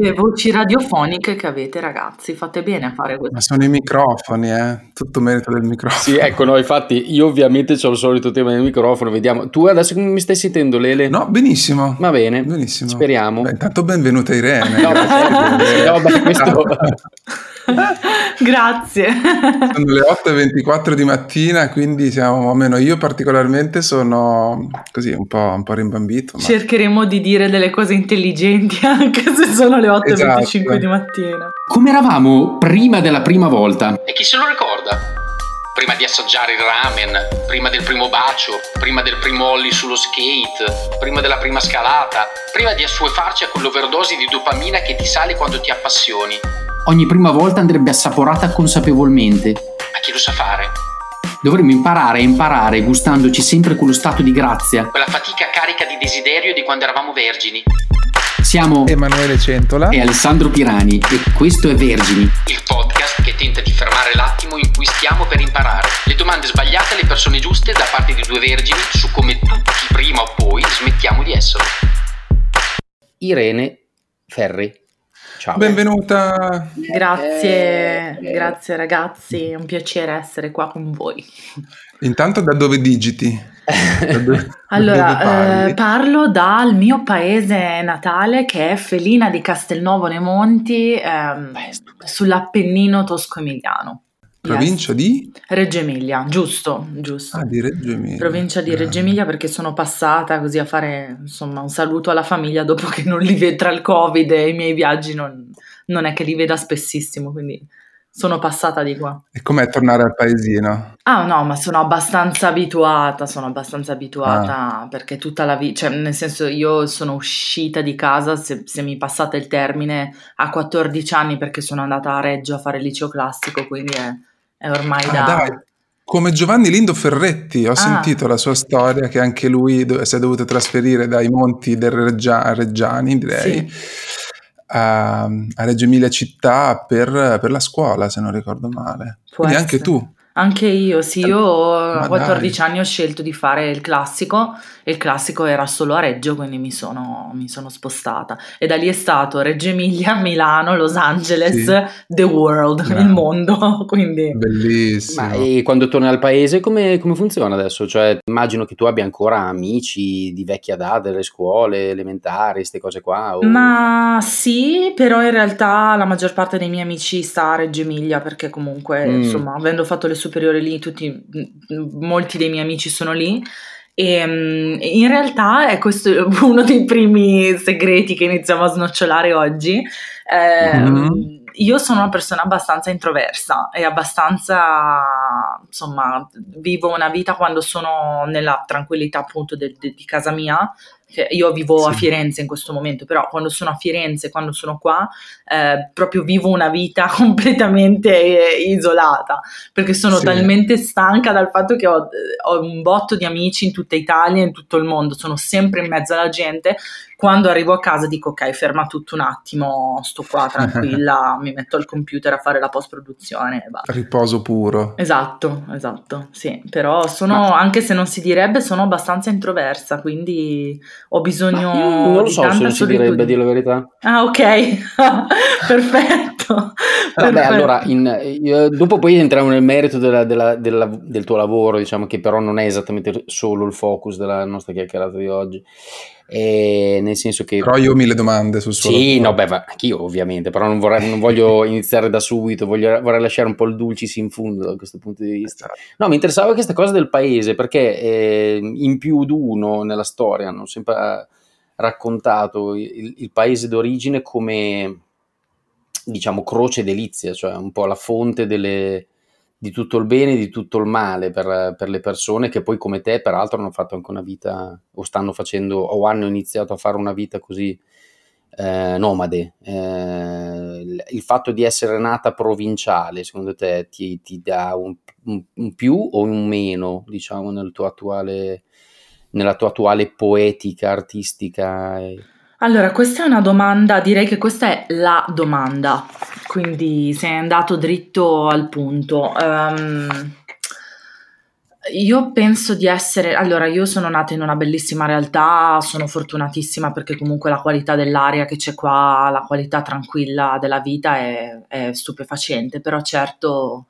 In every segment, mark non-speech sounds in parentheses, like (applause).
Che voci radiofoniche che avete, ragazzi. Fate bene a fare questo. Ma sono i microfoni, eh? Tutto merito del microfono. Sì, ecco, no, infatti io ovviamente ho il solito tema del microfono, vediamo. Tu adesso come mi stai sentendo, Lele? No, benissimo. Va bene. Benissimo. Speriamo. Beh, intanto benvenuta Irene. no, (laughs) no, beh, questo... (laughs) (laughs) Grazie. Sono le 8.24 di mattina, quindi siamo, o meno io particolarmente sono così un po', un po rimbambito. Ma... Cercheremo di dire delle cose intelligenti (laughs) anche se sono le 8.25 esatto. di mattina. Come eravamo prima della prima volta? E chi se lo ricorda? Prima di assaggiare il ramen, prima del primo bacio, prima del primo ollie sullo skate, prima della prima scalata, prima di assuefarci a quell'overdosi di dopamina che ti sale quando ti appassioni Ogni prima volta andrebbe assaporata consapevolmente. Ma chi lo sa fare? Dovremmo imparare a imparare gustandoci sempre quello stato di grazia. Quella fatica carica di desiderio di quando eravamo vergini. Siamo Emanuele Centola e Alessandro Pirani e questo è Vergini, il podcast che tenta di fermare l'attimo in cui stiamo per imparare. Le domande sbagliate alle persone giuste da parte di due vergini su come tutti prima o poi smettiamo di esserlo. Irene Ferri. Ciao. Benvenuta. Grazie, eh, grazie ragazzi, è un piacere essere qua con voi. Intanto da dove digiti? Da dove, (laughs) allora, eh, parlo dal mio paese natale che è Felina di Castelnuovo nei Monti, ehm, sull'Appennino tosco-emiliano. Provincia yes. di? Reggio Emilia, giusto, giusto. Ah, di Reggio Emilia. Provincia di Reggio Emilia perché sono passata così a fare insomma un saluto alla famiglia dopo che non li vedo tra il Covid e i miei viaggi non, non è che li veda spessissimo, quindi sono passata di qua. E com'è tornare al paesino? Ah no, ma sono abbastanza abituata, sono abbastanza abituata ah. perché tutta la vita, cioè nel senso io sono uscita di casa, se, se, mi passate il termine, a 14 anni perché sono andata a Reggio a fare liceo classico, quindi è è ormai ah, da... Dai. Come Giovanni Lindo Ferretti, ho ah. sentito la sua storia che anche lui do- si è dovuto trasferire dai monti del Reggia- Reggiani, direi, sì. a, a, Reggio Emilia città per, per, la scuola, se non ricordo male. Può Quindi essere. anche tu. Anche io, sì, io a 14 dai. anni ho scelto di fare il classico e il classico era solo a Reggio, quindi mi sono, mi sono spostata. E da lì è stato Reggio Emilia, (laughs) Milano, Los Angeles, sì. The World, no. il mondo. (laughs) Quindi... Bellissimo. Ma e quando torni al paese come, come, funziona adesso? Cioè, immagino che tu abbia ancora amici di vecchia data, delle scuole elementari, queste cose qua? O... Ma sì, però in realtà la maggior parte dei miei amici sta a Reggio Emilia perché comunque, mm. insomma, avendo fatto le superiori lì, tutti, molti dei miei amici sono lì e ehm, in realtà è questo (laughs) uno dei primi segreti che iniziamo a snocciolare oggi. Eh, mm-hmm. Io sono una persona abbastanza introversa e abbastanza, insomma, vivo una vita quando sono nella tranquillità appunto de, de, di casa mia io vivo sì. a Firenze in questo momento, però quando sono a Firenze, quando sono qua, eh, proprio vivo una vita (laughs) completamente eh, isolata, perché sono sì. talmente stanca dal fatto che ho, ho, un botto di amici in tutta Italia in tutto il mondo, sono sempre in mezzo alla gente. Quando arrivo a casa dico ok, ferma tutto un attimo, sto qua (laughs) tranquilla, mi metto al computer a fare la post-produzione. Riposo puro. Esatto, esatto, sì, però sono, Ma... anche se non si direbbe, sono abbastanza introversa, quindi ho bisogno non lo so se non si direbbe dire la verità. Ah ok. (laughs) Perfetto. Vabbè allora in, io, dopo poi entriamo nel merito della, della, della, del tuo lavoro diciamo che però non è esattamente solo il focus della nostra chiacchierata di oggi e nel senso che però io ho mille domande sul suo sì lavoro. no beh anch'io ovviamente però non, vorrei, non voglio (laughs) iniziare da subito voglio, vorrei lasciare un po' il dulcis in fondo da questo punto di vista esatto. no mi interessava questa cosa del paese perché eh, in più d'uno nella storia hanno sempre raccontato il, il paese d'origine come diciamo croce delizia cioè un po' la fonte delle di tutto il bene e di tutto il male per, per, le persone che poi come te peraltro hanno fatto anche una vita o stanno facendo o hanno iniziato a fare una vita così eh, nomade. Eh, il fatto di essere nata provinciale secondo te ti, ti dà un, un, un, più o un meno diciamo nel tuo attuale, nella tua attuale poetica artistica? Allora, questa è una domanda, direi che questa è la domanda, quindi sei andato dritto al punto. Um, Io penso di essere, allora io sono nata in una bellissima realtà, sono fortunatissima perché comunque la qualità dell'aria che c'è qua, la qualità tranquilla della vita è, è stupefacente, però certo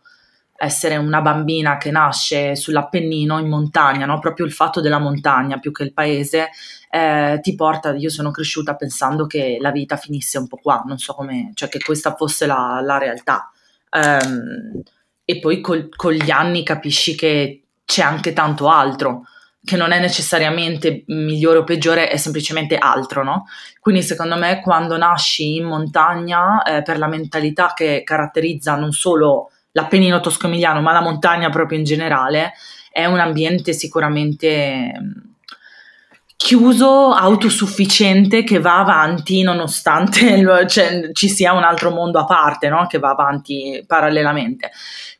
essere una bambina che nasce sull'Appennino in montagna, no? proprio il fatto della montagna più che il paese, eh, ti porta, io sono cresciuta pensando che la vita finisse un po' qua, non so come, cioè che questa fosse la, la realtà. Um, e poi col, con gli anni capisci che c'è anche tanto altro, che non è necessariamente migliore o peggiore, è semplicemente altro, no? Quindi secondo me quando nasci in montagna, eh, per la mentalità che caratterizza non solo l'Appennino tosco-emiliano, ma la montagna proprio in generale, è un ambiente sicuramente mm, chiuso, autosufficiente, che va avanti nonostante (laughs) cioè, ci sia un altro mondo a parte, no? che va avanti parallelamente.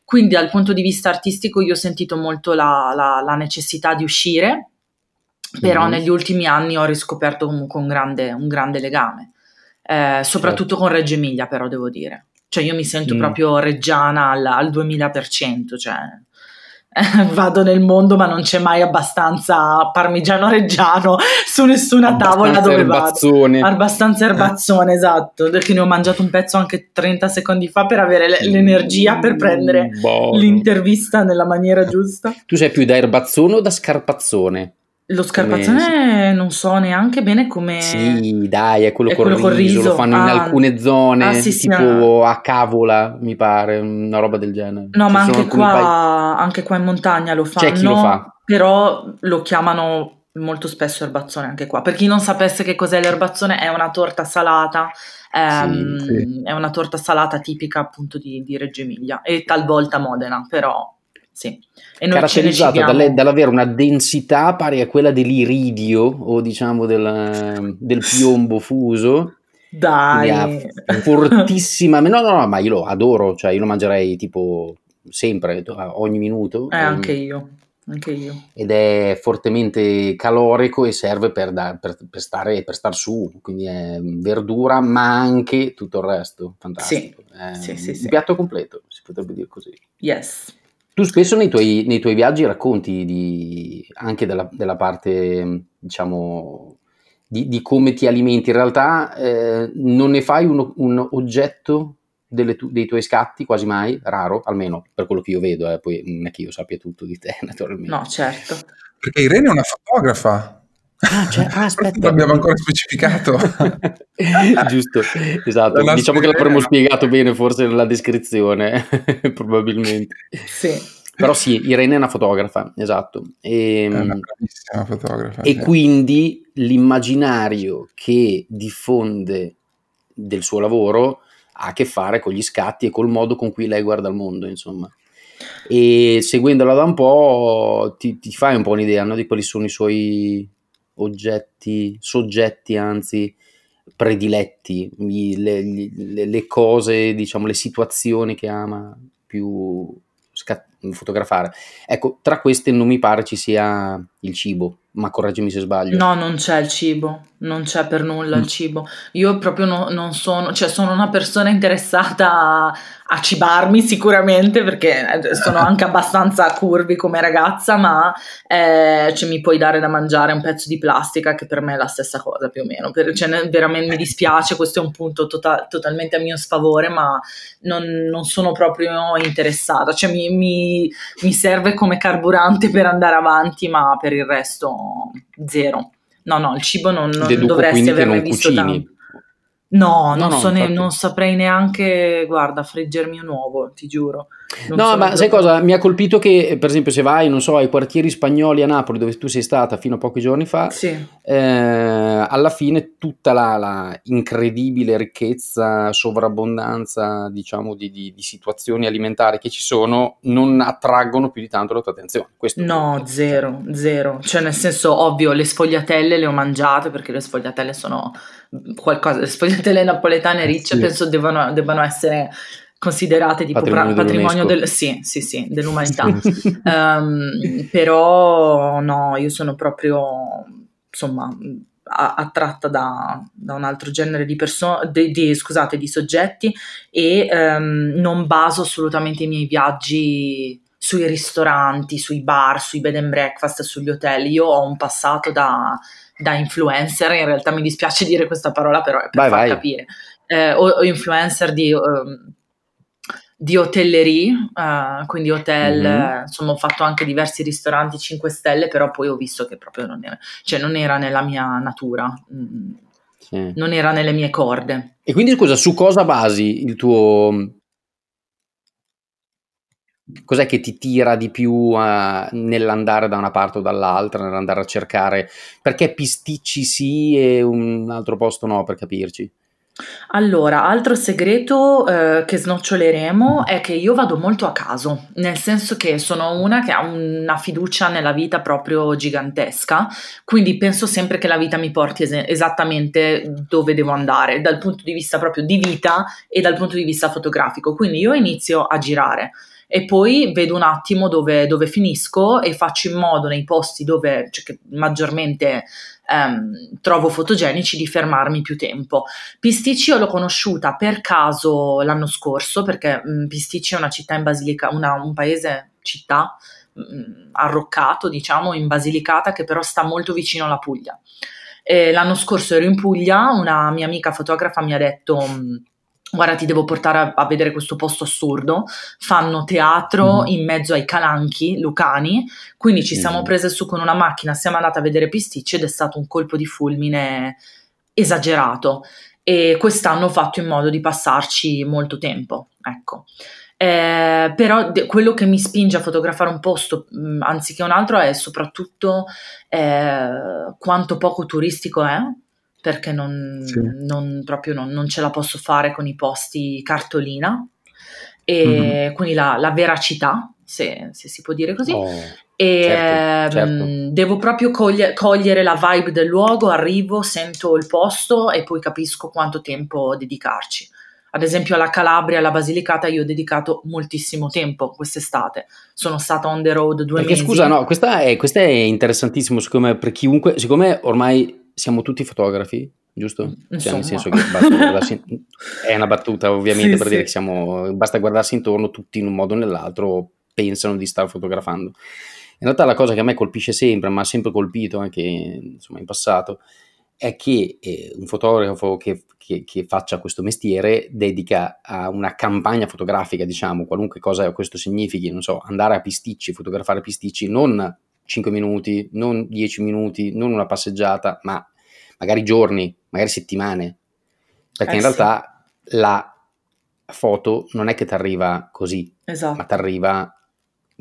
Quindi dal punto di vista artistico io ho sentito molto la, la, la necessità di uscire, però mm-hmm. negli ultimi anni ho riscoperto comunque un grande, un grande legame, eh, soprattutto certo. con Reggio Emilia però devo dire. Cioè io mi sento mm. proprio reggiana al, al 2000%, cioè (laughs) vado nel mondo ma non c'è mai abbastanza parmigiano reggiano (laughs) su nessuna abbastanza tavola dove erbazzone. vado abbastanza erbazzone esatto perché ne ho mangiato un pezzo anche 30 secondi fa per avere l'energia per prendere Buono. l'intervista nella maniera giusta tu sei più da erbazzone o da scarpazzone? Lo scarpazzone non so neanche bene come. Sì, dai, è quello, è quello col, riso, Lo fanno ah. in alcune zone, ah, sì, tipo sì, a cavola, mi pare, una roba del genere. No, Ci ma anche qua, pa- anche qua in montagna lo fanno. C'è chi lo fa. Però lo chiamano molto spesso erbazzone anche qua. Per chi non sapesse che cos'è l'erbazzone, è una torta salata. Ehm, sì, è una torta salata tipica appunto di, di Reggio Emilia e talvolta Modena, però sì. Caratterizzata dalle, dall'avere una densità pari a quella dell'iridio o diciamo del, del piombo fuso. Dai, fortissima. (laughs) No, no, no, ma io lo adoro, cioè io lo mangerei tipo sempre, ogni minuto. Eh, anche io. Anche io. Ed è fortemente calorico e serve per, da, per, per, stare, per star su, quindi è verdura ma anche tutto il resto, fantastico. Sì, sì, sì, un sì. piatto completo, si potrebbe dire così. Yes. Tu spesso nei tuoi, nei tuoi viaggi racconti di, anche della, della, parte, diciamo, di, di, come ti alimenti. In realtà eh, non ne fai un, un oggetto tu, dei tuoi scatti quasi mai, raro, almeno per quello che io vedo, eh, poi non è che io sappia tutto di te, (laughs) naturalmente. No, certo. Perché Irene è una fotografa. Ah, cioè, ah, aspetta. L'abbiamo ancora specificato. (laughs) Giusto, esatto. Non diciamo che l'avremmo spiegato bene forse nella descrizione, (laughs) probabilmente. Sì. Però sì, Irene è una fotografa, esatto. E, è una ehm, bravissima fotografa. E sì. quindi l'immaginario che diffonde del suo lavoro ha a che fare con gli scatti e col modo con cui lei guarda il mondo, insomma. E seguendola da un po' ti, ti fai un po' un'idea no? di quali sono i suoi oggetti, soggetti anzi prediletti, le, le, le cose, diciamo, le situazioni che ama più scat- fotografare. Ecco, tra queste non mi pare ci sia il cibo, ma correggimi se sbaglio. No, non c'è il cibo, non c'è per nulla il mm. cibo. Io proprio no, non sono, cioè sono una persona interessata a cibarmi sicuramente perché eh, sono anche abbastanza curvi come ragazza, ma eh, cioè, mi puoi dare da mangiare un pezzo di plastica che per me è la stessa cosa più o meno. Per, cioè, veramente mi dispiace, questo è un punto tota- totalmente a mio sfavore, ma non, non sono proprio interessata. Cioè, mi, mi, mi serve come carburante per andare avanti, ma per il resto zero. No, no, il cibo non, non dovresti avermi visto cucini. tanto. No, non, no, so ne, non, saprei neanche, guarda, friggermi un uovo, ti giuro. Non no, so ma sai cosa? Mi ha colpito che, per esempio, se vai, non so, ai quartieri spagnoli a Napoli, dove tu sei stata fino a pochi giorni fa, sì. eh, alla fine tutta la, la, incredibile ricchezza, sovrabbondanza, diciamo, di, di, di, situazioni alimentari che ci sono, non attraggono più di tanto la tua attenzione. Questo no, zero, zero. Cioè, nel senso, ovvio, le sfogliatelle le ho mangiate perché le sfogliatelle sono qualcosa, le sfogliatelle napoletane ricce sì. penso debbano, debbano essere considerate tipo patrimonio, pra- patrimonio del, sì, sì, sì, dell'umanità. um, (laughs) però no, io sono proprio insomma a- attratta da, da, un altro genere di persone, scusate, di soggetti e um, non baso assolutamente i miei viaggi sui ristoranti, sui bar, sui bed and breakfast, sugli hotel. Io ho un passato da, da influencer, in realtà mi dispiace dire questa parola, però è per vai, far vai. capire. Eh, o, o, influencer di... Um, di hotellerie, uh, quindi hotel, mm-hmm. insomma ho fatto anche diversi ristoranti 5 stelle, però poi ho visto che proprio non era, cioè non era nella mia natura, mm, sì. non era nelle mie corde. E quindi scusa, su cosa basi il tuo... Cos'è che ti tira di più uh, nell'andare da una parte o dall'altra, nell'andare a cercare? Perché pisticci sì e un altro posto no, per capirci? Allora, altro segreto, ehm, che snoccioleremo è che io vado molto a caso, nel senso che sono una che ha una fiducia nella vita proprio gigantesca, quindi penso sempre che la vita mi porti es- esattamente dove devo andare, dal punto di vista proprio di vita e dal punto di vista fotografico. Quindi io inizio a girare e poi vedo un attimo dove, dove finisco e faccio in modo nei posti dove cioè, maggiormente ehm, trovo fotogenici di fermarmi più tempo. Pisticcio l'ho conosciuta per caso l'anno scorso perché mh, mm, Pisticci è una città in Basilica, una, un paese, città mh, mm, arroccato diciamo in Basilicata che però sta molto vicino alla Puglia. E l'anno scorso ero in Puglia, una mia amica fotografa mi ha detto mh, mm, guarda ti devo portare a, a, vedere questo posto assurdo, fanno teatro mm. in mezzo ai calanchi lucani, quindi ci mm. siamo prese su con una macchina, siamo andate a vedere Pisticci ed è stato un colpo di fulmine esagerato e quest'anno ho fatto in modo di passarci molto tempo, ecco. Eh, però de- quello che mi spinge a fotografare un posto mh, mm, anziché un altro è soprattutto eh, quanto poco turistico è, perché non, sì. non, proprio non, non, ce la posso fare con i posti cartolina e mm-hmm. quindi la, la veracità se, se, si può dire così oh, e certo, certo. Ehm, devo proprio coglie, cogliere la vibe del luogo arrivo, sento il posto e poi capisco quanto tempo dedicarci ad esempio alla Calabria, alla Basilicata, io ho dedicato moltissimo tempo quest'estate. Sono stata on the road due Perché, mesi. Scusa, no, questa è, questa è interessantissimo, siccome per chiunque, siccome ormai siamo tutti fotografi, giusto? Cioè, nel senso che guardarsi, (laughs) è una battuta ovviamente sì, per sì. dire che siamo, basta guardarsi intorno, tutti in un modo o nell'altro pensano di star fotografando. In realtà la cosa che a me colpisce sempre, ma ha sempre colpito anche insomma, in passato, è che eh, un fotografo che, che, che, faccia questo mestiere dedica a una campagna fotografica, diciamo, qualunque cosa questo significhi, non so, andare a pisticci, fotografare pisticci, non 5 minuti, non 10 minuti, non una passeggiata, ma magari giorni, magari settimane. Perché eh in realtà la foto non è che ti arriva così, esatto. ma ti arriva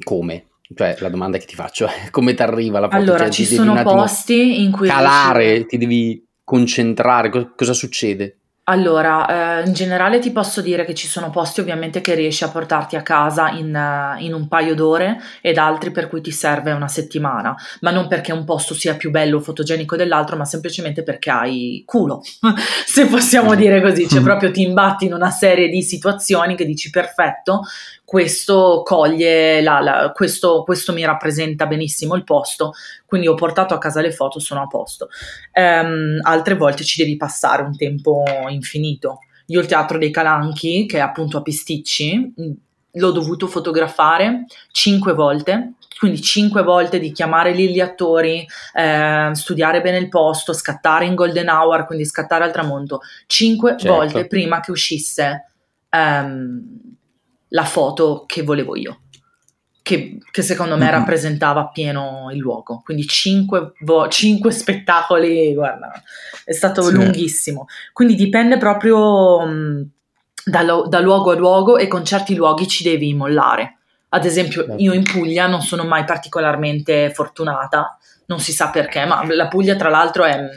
come? Cioè, la domanda che ti faccio è (laughs) come ti arriva la foto? Allora, cioè, ci sono posti in cui... Calare, riuscire... ti devi concentrare, cosa succede? Allora, eh, in generale ti posso dire che ci sono posti ovviamente che riesci a portarti a casa in, uh, in, un paio d'ore ed altri per cui ti serve una settimana, ma non perché un posto sia più bello o fotogenico dell'altro, ma semplicemente perché hai culo, (laughs) se possiamo dire così, cioè proprio ti imbatti in una serie di situazioni che dici perfetto, questo coglie, la, la, questo, questo, mi rappresenta benissimo il posto, quindi ho portato a casa le foto, sono a posto. Um, altre volte ci devi passare un tempo infinito. Io il teatro dei Calanchi, che è appunto a Pisticci, l'ho dovuto fotografare cinque volte, quindi cinque volte di chiamare lì gli attori, eh, studiare bene il posto, scattare in golden hour, quindi scattare al tramonto, cinque certo. volte prima che uscisse um, la foto che volevo io, che, che secondo me mm-hmm. rappresentava appieno il luogo. Quindi cinque, vo- cinque spettacoli, guarda, è stato sì. lunghissimo. Quindi dipende proprio mh, da, lo- da luogo a luogo e con certi luoghi ci devi mollare. Ad esempio, certo. io in Puglia non sono mai particolarmente fortunata, non si sa perché, ma la Puglia tra l'altro è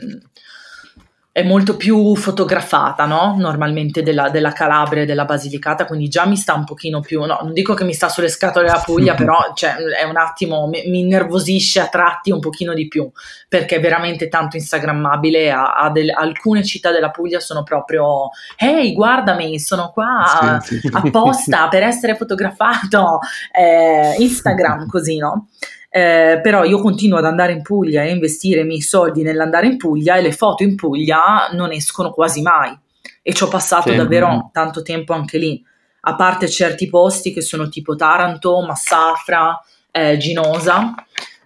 è molto più fotografata, no? Normalmente della, della, Calabria e della Basilicata, quindi già mi sta un pochino più, no, non dico che mi sta sulle scatole la Puglia, (laughs) però cioè, è un attimo, mi, mi, innervosisce a tratti un pochino di più, perché è veramente tanto instagrammabile, a, a del, alcune città della Puglia sono proprio, ehi guardami, sono qua sì, sì. apposta per essere fotografato, eh, Instagram (laughs) così, no? Eh, però io continuo ad andare in Puglia e investire i miei soldi nell'andare in Puglia e le foto in Puglia non escono quasi mai e ci ho passato sì. davvero tanto tempo anche lì. a parte certi posti che sono tipo Taranto, Massafra, eh, Ginosa,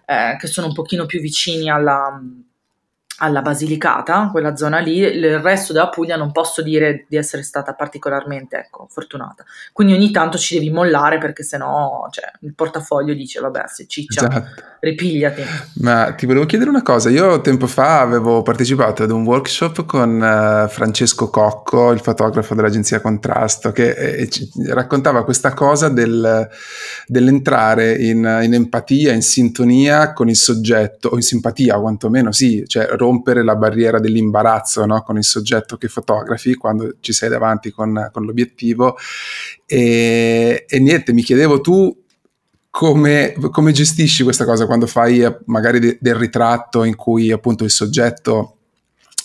eh, che sono un pochino più vicini alla, alla Basilicata, quella zona lì, il resto della Puglia non posso dire di essere stata particolarmente ecco, fortunata. Quindi ogni tanto ci devi mollare perché sennò cioè, il portafoglio dice vabbè se ciccia esatto. ripigliati. Ma ti volevo chiedere una cosa, io tempo fa avevo partecipato ad un workshop con uh, Francesco Cocco, il fotografo dell'agenzia Contrasto, che eh, raccontava questa cosa del, dell'entrare in, in, empatia, in sintonia con il soggetto, o in simpatia quantomeno, sì, cioè rompere la barriera dell'imbarazzo no? con il soggetto che fotografi quando ci sei davanti con, con l'obiettivo. E, e, niente, mi chiedevo tu come, come, gestisci questa cosa quando fai eh, magari de, del ritratto in cui appunto il soggetto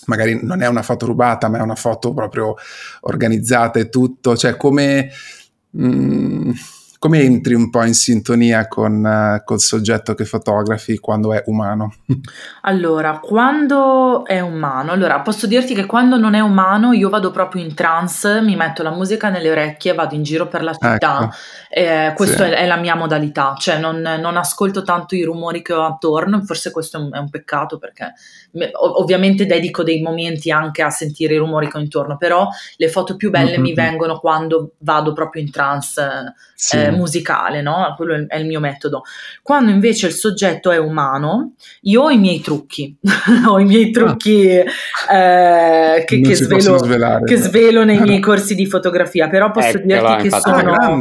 magari non è una foto rubata, ma è una foto proprio organizzata e tutto, cioè come... Mh, mm, come entri un po' in sintonia con uh, col soggetto che fotografi quando è umano? Allora, quando è umano, allora posso dirti che quando non è umano io vado proprio in trance, mi metto la musica nelle orecchie, vado in giro per la città, ecco. eh, questa sì. è, è, la mia modalità, cioè non, non, ascolto tanto i rumori che ho attorno, forse questo è un, è un peccato perché ovviamente dedico dei momenti anche a sentire i rumori che ho intorno, però le foto più belle mm-hmm. mi vengono quando vado proprio in trance sì. eh, musicale, no? Quello è il mio metodo. Quando invece il soggetto è umano, io ho i miei trucchi, (laughs) ho i miei trucchi ah. eh, che, che, svelo, che, svelo, nei (laughs) miei corsi di fotografia, però posso eh, dirti che sono... Ah,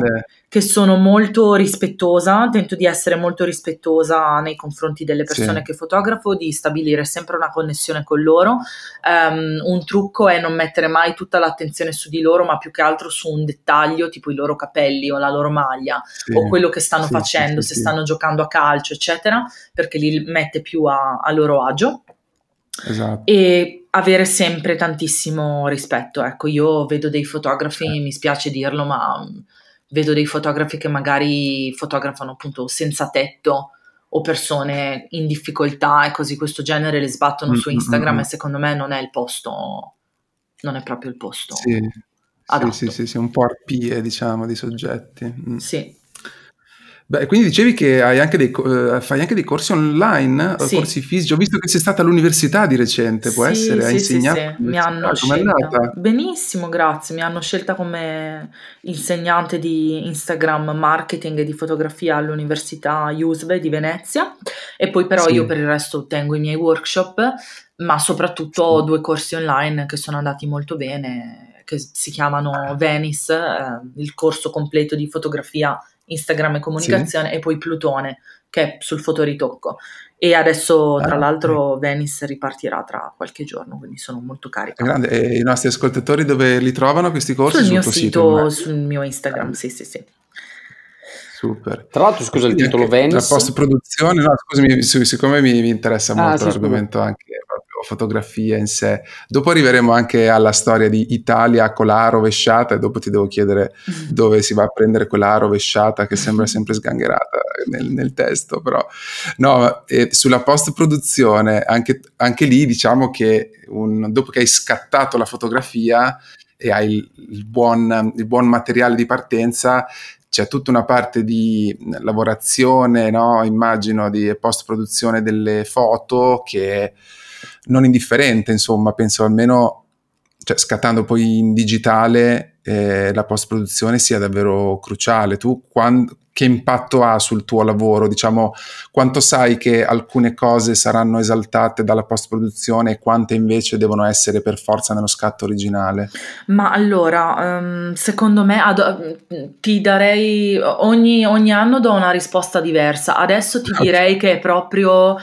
che sono molto rispettosa, tento di essere molto rispettosa nei confronti delle persone sì. che fotografo, di stabilire sempre una connessione con loro. Um, un trucco è non mettere mai tutta l'attenzione su di loro, ma più che altro su un dettaglio, tipo i loro capelli o la loro maglia sì. o quello che stanno sì, facendo, se stanno giocando a calcio, eccetera, perché li mette più a, a loro agio. Esatto. E avere sempre tantissimo rispetto. Ecco, io vedo dei fotografi, mi spiace dirlo, ma vedo dei fotografi che magari fotografano appunto senza tetto o persone in difficoltà e così questo genere le sbattono mm, su mm, Instagram mm, e secondo me non è il posto, non è proprio il posto. Sì, sì, sì, sì, sì, un po' arpie diciamo di soggetti. Mm. Sì. Beh, quindi dicevi che hai anche dei, uh, fai anche dei corsi online, sì. corsi fisici. Ho visto che sei stata all'università di recente, può sì, essere? Hai sì, insegnato? Sì, sì. Mi hanno scelta. Benissimo, grazie. Mi hanno scelta come insegnante di Instagram marketing e di fotografia all'Università USBE di Venezia. E poi però io per il resto tengo i miei workshop, ma soprattutto ho due corsi online che sono andati molto bene, che si chiamano Venice, eh, il corso completo di fotografia Instagram e comunicazione, sì. e poi Plutone, che è sul fotoritocco. E adesso, tra ah, l'altro, Venice ripartirà tra qualche giorno, quindi sono molto carica. Grande. E i nostri ascoltatori dove li trovano questi corsi? Sul, sul mio sito, sito sul mio Instagram, sì, sì, sì. Super. Tra l'altro, scusa il titolo Venice. La post-produzione, no, scusami, siccome mi, mi interessa ah, molto ah, l'argomento scusa. anche fotografia in sé. Dopo arriveremo anche alla storia di Italia con la A rovesciata e dopo ti devo chiedere mm. dove si va a prendere quella A rovesciata che sembra sempre sgangherata nel, nel testo, però no, sulla post produzione anche, anche, lì diciamo che un, dopo che hai scattato la fotografia e hai il, il, buon, il buon materiale di partenza c'è tutta una parte di lavorazione, no? immagino, di post produzione delle foto che non indifferente, insomma, penso almeno, cioè, scattando poi in digitale, eh, la post-produzione sia davvero cruciale. Tu quando, che impatto ha sul tuo lavoro? Diciamo, quanto sai che alcune cose saranno esaltate dalla post-produzione e quante invece devono essere per forza nello scatto originale? Ma allora, um, secondo me ad, ti darei ogni, ogni, anno do una risposta diversa. Adesso ti direi che è proprio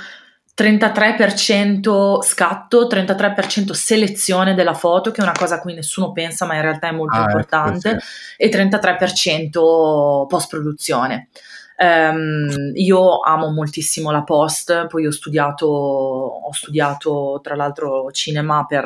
33% scatto, 33% selezione della foto, che è una cosa a cui nessuno pensa, ma in realtà è molto ah, ecco, importante, ecco, sì. e 33% post-produzione. Um, io amo moltissimo la post, poi ho studiato, ho studiato tra l'altro cinema per,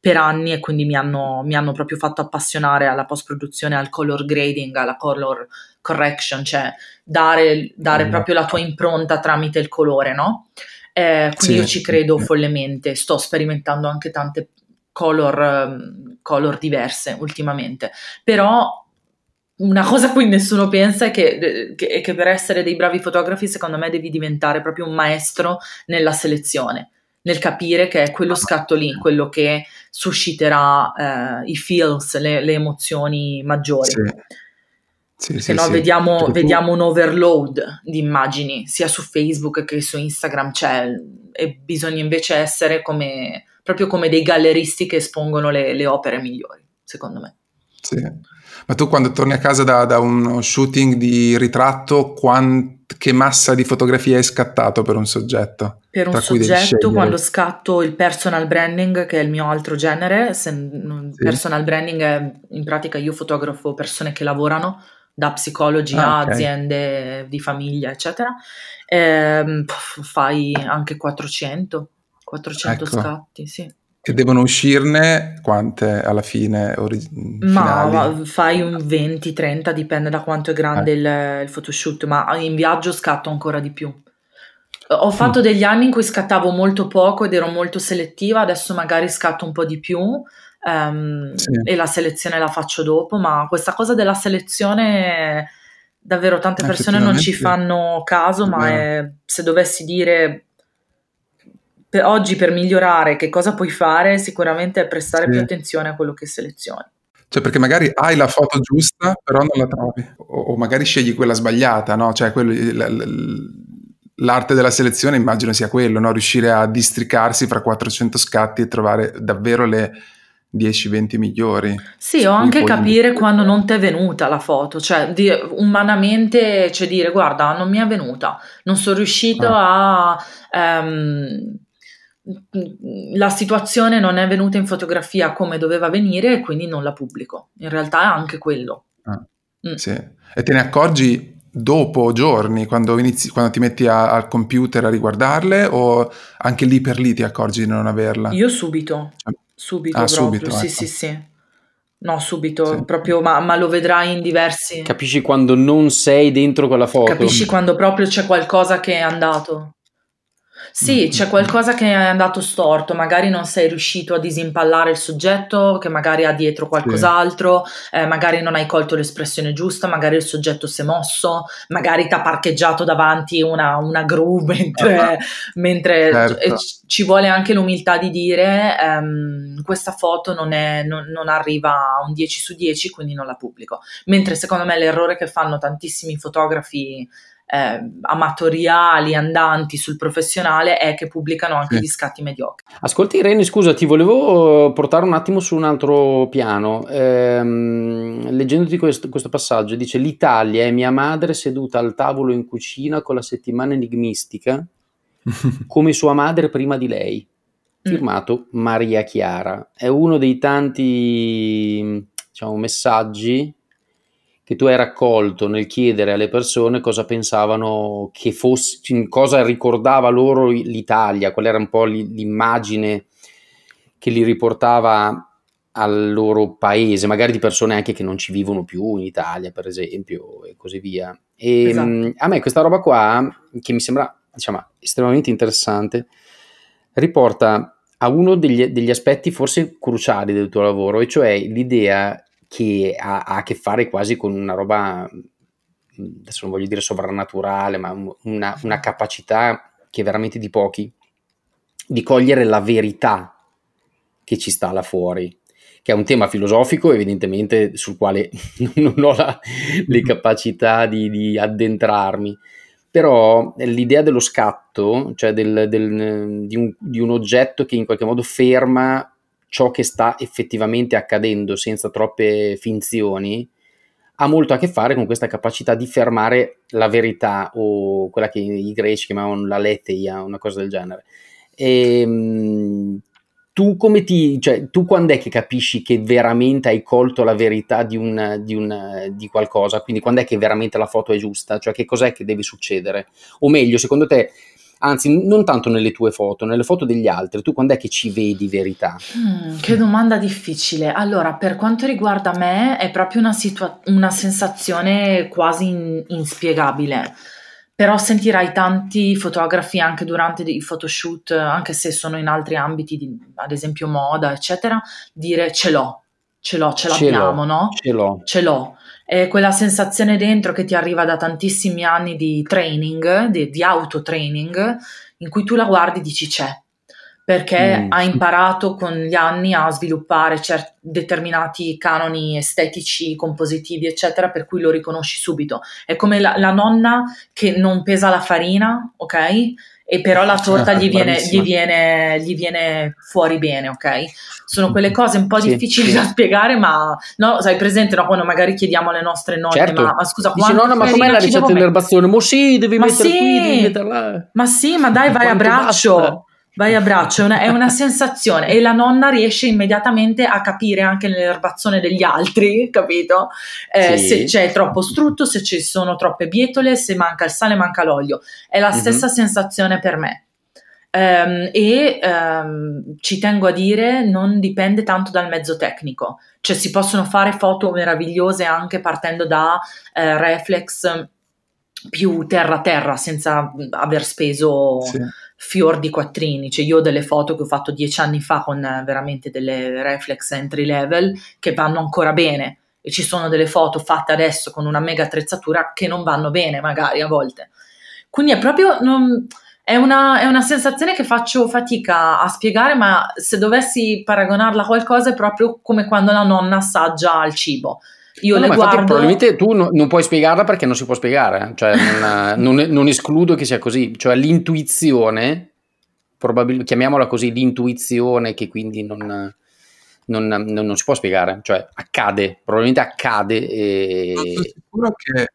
per anni e quindi mi hanno, mi hanno, proprio fatto appassionare alla post-produzione, al color grading, alla color correction, cioè dare, dare mm. proprio la tua impronta tramite il colore, no? Eh, quindi sì, io ci credo follemente, sto sperimentando anche tante color, color diverse ultimamente, però una cosa a cui nessuno pensa è che, che, che, per essere dei bravi fotografi, secondo me, devi diventare proprio un maestro nella selezione, nel capire che è quello scatto lì, quello che susciterà eh, i feels, le, le, emozioni maggiori. Sì. Sì, Se sì, no, sì. vediamo, vediamo un overload di immagini sia su Facebook che su Instagram, cioè, e bisogna invece essere come, proprio come dei galleristi che espongono le, le opere migliori, secondo me. Sì. Ma tu quando torni a casa da, da uno shooting di ritratto, quant, che massa di fotografie hai scattato per un soggetto? Per un soggetto, quando scatto il personal branding, che è il mio altro genere, se, personal branding è in pratica io fotografo persone che lavorano, da psicologi ah, a okay. aziende di famiglia, eccetera, ehm, fai anche 400, 400 ecco. scatti, sì. E devono uscirne quante alla fine? Ori- ma fai un 20-30, dipende da quanto è grande eh. il, il, photoshoot, ma in viaggio scatto ancora di più. Ho fatto mm. degli anni in cui scattavo molto poco ed ero molto selettiva, adesso magari scatto un po' di più um, sì. e la selezione la faccio dopo, ma questa cosa della selezione davvero tante persone non ci fanno caso, ma è, se dovessi dire per oggi per migliorare che cosa puoi fare, sicuramente è prestare sì. più attenzione a quello che selezioni. Cioè, perché magari hai la foto giusta, però non la trovi. O, o magari scegli quella sbagliata, no? Cioè, quello, l'arte della selezione immagino sia quello, no? Riuscire a districarsi fra 400 scatti e trovare davvero le 10-20 migliori. Sì, o anche capire quando non ti è venuta la foto, cioè di, umanamente, cioè dire guarda, non mi è venuta, non sono riuscito ah. a... Um, la situazione non è venuta in fotografia come doveva venire e quindi non la pubblico. In realtà è anche quello. Ah, mm. Sì. E te ne accorgi dopo giorni, quando, inizi, quando ti metti a, al computer a riguardarle o anche lì per lì ti accorgi di non averla? Io subito, cioè, subito ah, proprio, subito, sì ecco. sì sì. No, subito, sì. proprio, ma, ma, lo vedrai in diversi... Capisci quando non sei dentro quella foto? Capisci quando proprio c'è qualcosa che è andato. Sì, c'è qualcosa che è andato storto, magari non sei riuscito a disimpallare il soggetto, che magari ha dietro qualcos'altro, sì. eh, magari non hai colto l'espressione giusta, magari il soggetto si è mosso, magari ti ha parcheggiato davanti una, una gru (laughs) mentre, (laughs) mentre certo. ci vuole anche l'umiltà di dire ehm, questa foto non, è, non, non arriva a un 10 su 10, quindi non la pubblico. Mentre secondo me l'errore che fanno tantissimi fotografi eh, amatoriali, andanti sul professionale è che pubblicano anche sì. gli scatti mediocri. Ascolti Irene, scusa, ti volevo portare un attimo su un altro piano. Ehm, leggendoti questo, questo passaggio, dice l'Italia è mia madre seduta al tavolo in cucina con la settimana enigmistica (laughs) come sua madre prima di lei. Mm. Firmato. Maria Chiara. È uno dei tanti diciamo, messaggi che tu hai raccolto nel chiedere alle persone cosa pensavano che fosse, cosa ricordava loro l'Italia, qual era un po' l'immagine che li riportava al loro paese, magari di persone anche che non ci vivono più in Italia, per esempio, e così via. E esatto. Mm, a me questa roba qua, che mi sembra diciamo, estremamente interessante, riporta a uno degli, degli aspetti forse cruciali del tuo lavoro, e cioè l'idea che ha, ha, a che fare quasi con una roba, adesso non voglio dire sovrannaturale, ma una, una capacità che è veramente di pochi, di cogliere la verità che ci sta là fuori che è un tema filosofico evidentemente sul quale (laughs) non ho la, le capacità di, di, addentrarmi, però l'idea dello scatto, cioè del, del, di, un, di, un, oggetto che in qualche modo ferma ciò che sta effettivamente accadendo senza troppe finzioni, ha molto a che fare con questa capacità di fermare la verità o quella che i greci chiamavano la leteia, una cosa del genere. E, ehm, tu come ti, cioè, tu quando è che capisci che veramente hai colto la verità di, un, di, un, di qualcosa? Quindi quando è che veramente la foto è giusta? Cioè che cos'è che deve succedere? O meglio, secondo te Anzi, non tanto nelle tue foto, nelle foto degli altri. Tu quando è che ci vedi verità? Mm, che domanda difficile. Allora, per quanto riguarda me, è proprio una, situa- una sensazione quasi in- inspiegabile. Però sentirai tanti fotografi anche durante i photoshoot, anche se sono in altri ambiti, di, ad esempio moda, eccetera, dire ce l'ho, ce l'ho, ce l'abbiamo, ce no? Ce l'ho. Ce l'ho. È quella sensazione dentro che ti arriva da tantissimi anni di training, di, di autotraining, in cui tu la guardi e dici c'è, perché mm. ha imparato con gli anni a sviluppare cer- determinati canoni estetici, compositivi, eccetera, per cui lo riconosci subito. È come la, la nonna che non pesa la farina, ok? E però la torta gli viene, gli, viene, gli viene, fuori bene, ok? Sono quelle cose un po' sì, difficili sì. da spiegare, ma no, sai presente no, quando magari chiediamo alle nostre nonne, certo. ma, ma scusa, Dice nonna, ma com'è la ricetta dell'erbazione? Mo sì, devi ma mettere sì, qui, devi metterla. Ma sì, ma dai, vai a braccio. Basta vai a braccio, è una, è una, sensazione e la nonna riesce immediatamente a capire anche nell'erbazione degli altri, (laughs) capito? Eh, sì. Se c'è troppo strutto, se ci sono troppe bietole, se manca il sale, manca l'olio. È la mm-hmm. stessa sensazione per me. Um, e um, ci tengo a dire, non dipende tanto dal mezzo tecnico, cioè si possono fare foto meravigliose anche partendo da eh, reflex più terra-terra senza aver speso sì fior di quattrini, cioè io ho delle foto che ho fatto dieci anni fa con eh, veramente delle reflex entry level che vanno ancora bene e ci sono delle foto fatte adesso con una mega attrezzatura che non vanno bene magari a volte. Quindi è proprio... Non, è una, è una, sensazione che faccio fatica a spiegare, ma se dovessi paragonarla a qualcosa è proprio come quando la nonna assaggia il cibo. Io no, le guardo... probabilmente tu no, non puoi spiegarla perché non si può spiegare, cioè non, non, non, escludo che sia così, cioè l'intuizione, probabil- chiamiamola così, l'intuizione che quindi non, non, si può spiegare, cioè accade, probabilmente accade e... Sono sicuro che,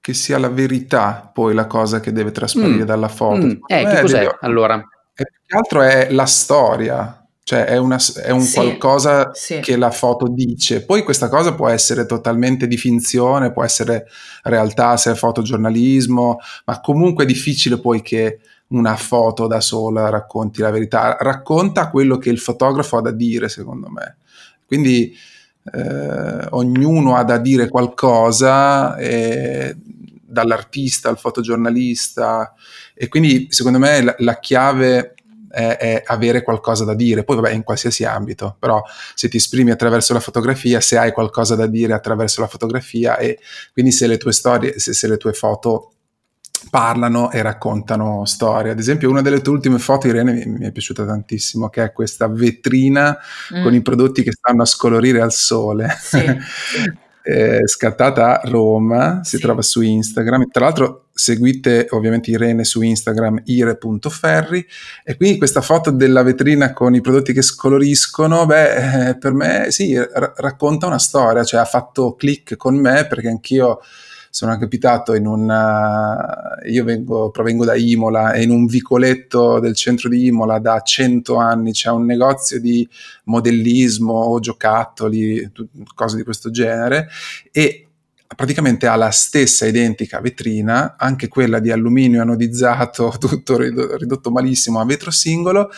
che, sia la verità poi la cosa che deve trasparire mm, dalla foto. Mm, eh, che cos'è deve... allora? E più che altro è la storia, cioè è, una, è un sì, qualcosa sì. che la foto dice. Poi questa cosa può essere totalmente di finzione, può essere realtà se è fotogiornalismo, ma comunque è difficile poi che una foto da sola racconti la verità. Racconta quello che il fotografo ha da dire, secondo me. Quindi eh, ognuno ha da dire qualcosa, eh, dall'artista al fotogiornalista, e quindi secondo me la, la chiave è, è, avere qualcosa da dire, poi vabbè in qualsiasi ambito, però se ti esprimi attraverso la fotografia, se hai qualcosa da dire attraverso la fotografia e quindi se le tue storie, se, se le tue foto parlano e raccontano storie. Ad esempio, una delle tue ultime foto, Irene, mi, mi è piaciuta tantissimo, che è questa vetrina mm. con i prodotti che stanno a scolorire al sole. Sì. (laughs) eh, scattata a Roma, si sì. trova su Instagram. Tra l'altro seguite ovviamente Irene su Instagram, ire.ferri, e quindi questa foto della vetrina con i prodotti che scoloriscono, beh, eh, per me sì, r- racconta una storia, cioè ha fatto click con me perché anch'io sono capitato in un... Uh, io vengo, provengo da Imola e in un vicoletto del centro di Imola da cento anni c'è un negozio di modellismo o giocattoli, cose di questo genere e praticamente ha la stessa identica vetrina, anche quella di alluminio anodizzato, (laughs) tutto ridotto malissimo a vetro singolo,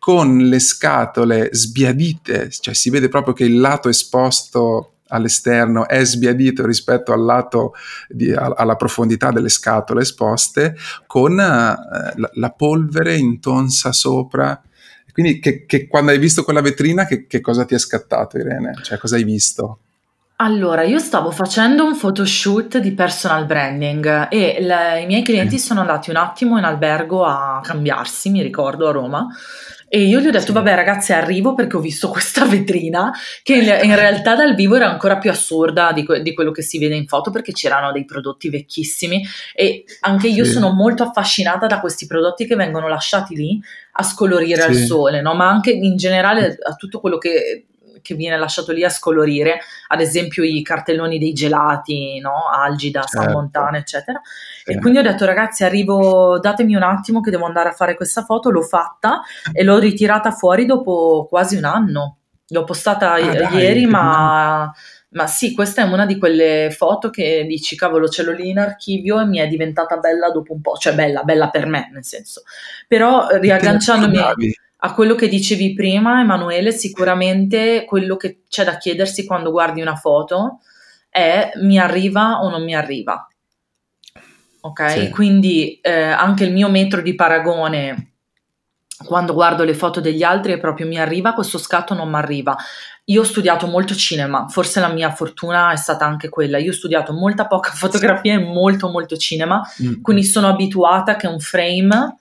con le scatole sbiadite, cioè si vede proprio che il lato esposto all'esterno è sbiadito rispetto al lato di, alla profondità delle scatole esposte, con eh, la, la, polvere intonsa sopra. Quindi che, che quando hai visto quella vetrina, che, che, cosa ti è scattato Irene? Cioè cosa hai visto? Allora, io stavo facendo un photoshoot di personal branding e le, i miei clienti sono andati un attimo in albergo a cambiarsi, mi ricordo, a Roma, e io gli ho detto, sì. vabbè ragazzi, arrivo perché ho visto questa vetrina che (laughs) in, realtà dal vivo era ancora più assurda di, que- di, quello che si vede in foto perché c'erano dei prodotti vecchissimi e anche io sì. sono molto affascinata da questi prodotti che vengono lasciati lì a scolorire sì. al sole, no? ma anche in generale a tutto quello che che viene lasciato lì a scolorire, ad esempio i cartelloni dei gelati, no? Algida, certo. San Montana, eccetera. Sì. E quindi ho detto ragazzi arrivo, datemi un attimo che devo andare a fare questa foto, l'ho fatta e l'ho ritirata fuori dopo quasi un anno. L'ho postata ah, dai, ieri, ma... Ma sì, questa è una di quelle foto che dici, cavolo, ce l'ho lì in archivio e mi è diventata bella dopo un po', cioè bella, bella per me, nel senso. Però riagganciandomi a quello che dicevi prima, Emanuele, sicuramente quello che c'è da chiedersi quando guardi una foto è mi arriva o non mi arriva. Ok? Sì. Quindi eh, anche il mio metro di paragone quando guardo le foto degli altri è proprio mi arriva questo scatto, non mi arriva. Io ho studiato molto cinema, forse la mia fortuna è stata anche quella. Io ho studiato molta poca (laughs) fotografia e molto molto cinema, mm. quindi sono abituata che un frame,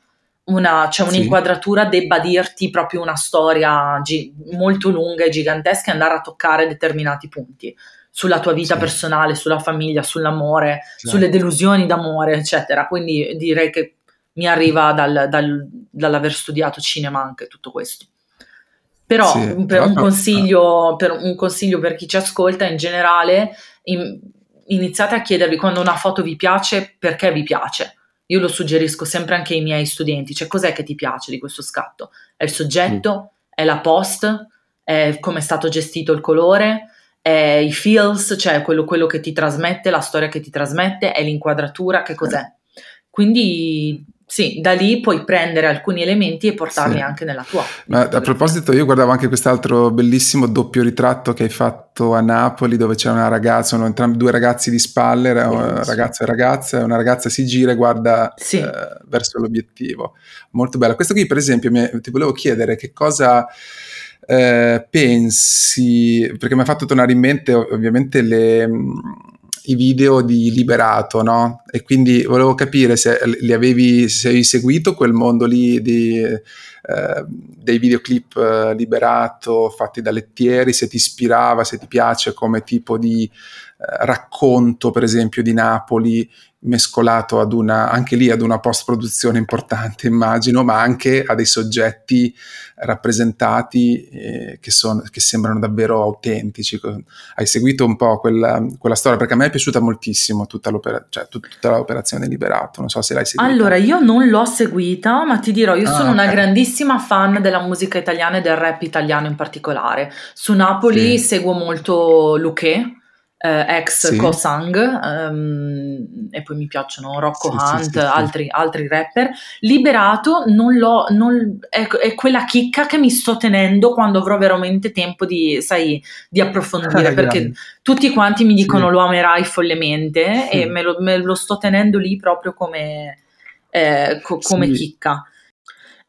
una, cioè un'inquadratura sì. debba dirti proprio una storia gi- molto lunga e gigantesca e andare a toccare determinati punti sulla tua vita sì. personale, sulla famiglia, sull'amore, sì. sulle delusioni d'amore, eccetera. Quindi direi che mi arriva dal, dal, dall'aver studiato cinema anche tutto questo. Però sì, per, un consiglio, per, un consiglio, per chi ci ascolta in generale, in, iniziate a chiedervi quando una foto vi piace perché vi piace. Io lo suggerisco sempre anche ai miei studenti, cioè cos'è che ti piace di questo scatto? È il soggetto? Mm. È la post? È come è stato gestito il colore? È i feels, cioè quello, quello che ti trasmette, la storia che ti trasmette? È l'inquadratura? Che cos'è? Quindi sì, da lì puoi prendere alcuni elementi e portarli sì. anche nella tua. Ma a proposito, io guardavo anche quest'altro bellissimo doppio ritratto che hai fatto a Napoli, dove c'è una ragazza, sono entrambi due ragazzi di spalle, una ragazza e ragazza, e una ragazza si gira e guarda sì. eh, verso l'obiettivo. Molto bello. Questo qui, per esempio, mi, ti volevo chiedere che cosa. Eh, pensi, perché mi ha fatto tornare in mente ovviamente le, i video di Liberato, no? E quindi volevo capire se li avevi, se avevi seguito quel mondo lì di, eh, dei videoclip eh, Liberato fatti da lettieri, se ti ispirava, se ti piace come tipo di racconto, per esempio, di Napoli mescolato ad una, anche lì ad una post-produzione importante, immagino, ma anche a dei soggetti rappresentati eh, che, sono, che, sembrano davvero autentici. Hai seguito un po' quella, quella, storia? Perché a me è piaciuta moltissimo tutta, l'opera, cioè, tut, tutta l'operazione Liberato, non so se l'hai seguita. Allora, io non l'ho seguita, ma ti dirò, io ah, sono okay. una grandissima fan della musica italiana e del rap italiano in particolare. Su Napoli sì. seguo molto Luque, eh, ex sì. Kosang um, e poi mi piacciono Rocco sì, Hunt, sì, altri, altri, rapper. Liberato non l'ho, non, è, è, quella chicca che mi sto tenendo quando avrò veramente tempo di, sai, di approfondire (laughs) ah, perché grande. tutti quanti mi dicono lo amerai follemente e me lo, me lo, sto tenendo lì proprio come, eh, co- come chicca.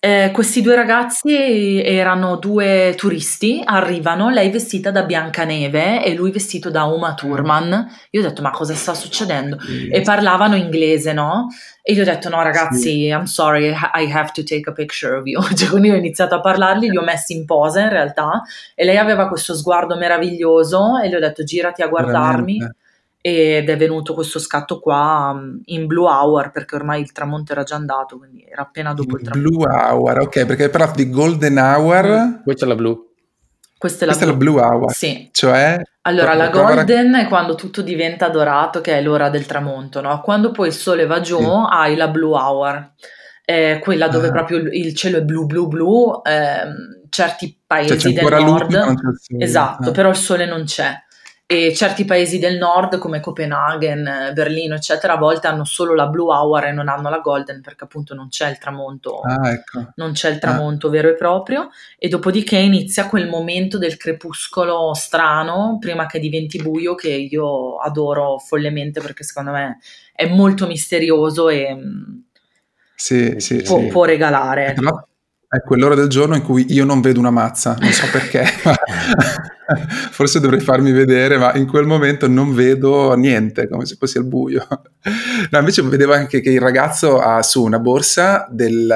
Eh, questi due ragazzi erano due turisti, arrivano, lei vestita da Biancaneve e lui vestito da Uma Thurman. Io ho detto, ma cosa sta succedendo? E parlavano inglese, no? E io ho detto, no ragazzi, I'm sorry, I have to take a picture of you. (laughs) Cioè, quindi ho iniziato a parlargli, li ho messi in posa in realtà, e lei aveva questo sguardo meraviglioso e gli ho detto, girati a guardarmi. Veramente ed è venuto questo scatto qua mm, in Blue Hour perché ormai il tramonto era già andato, quindi era appena dopo il tramonto. Blue Hour, ok, perché hai parlato di Golden Hour. Mm. Questa è la Blue. Questa è la, Questa blue. è la Blue Hour. Sì. Cioè? Allora, la Golden è quando tutto diventa dorato, che è l'ora del tramonto, no? Quando poi il sole va giù, sì. hai la Blue Hour. Eh, quella dove ah. proprio il cielo è blu blu blu, eh, certi paesi cioè, del nord. Esatto, ah. però il sole non c'è e certi paesi del nord come Copenaghen, Berlino eccetera a volte hanno solo la blue hour e non hanno la golden perché appunto non c'è il tramonto ah, ecco. non c'è il tramonto ah. vero e proprio e dopodiché inizia quel momento del crepuscolo strano prima che diventi buio che io adoro follemente perché secondo me è molto misterioso e sì, sì, può, sì. può regalare no? È quell'ora del giorno in cui io non vedo una mazza, non so perché, (laughs) forse dovrei farmi vedere, ma in quel momento non vedo niente, come se fossi al buio. No, invece vedevo anche che il ragazzo ha su una borsa del,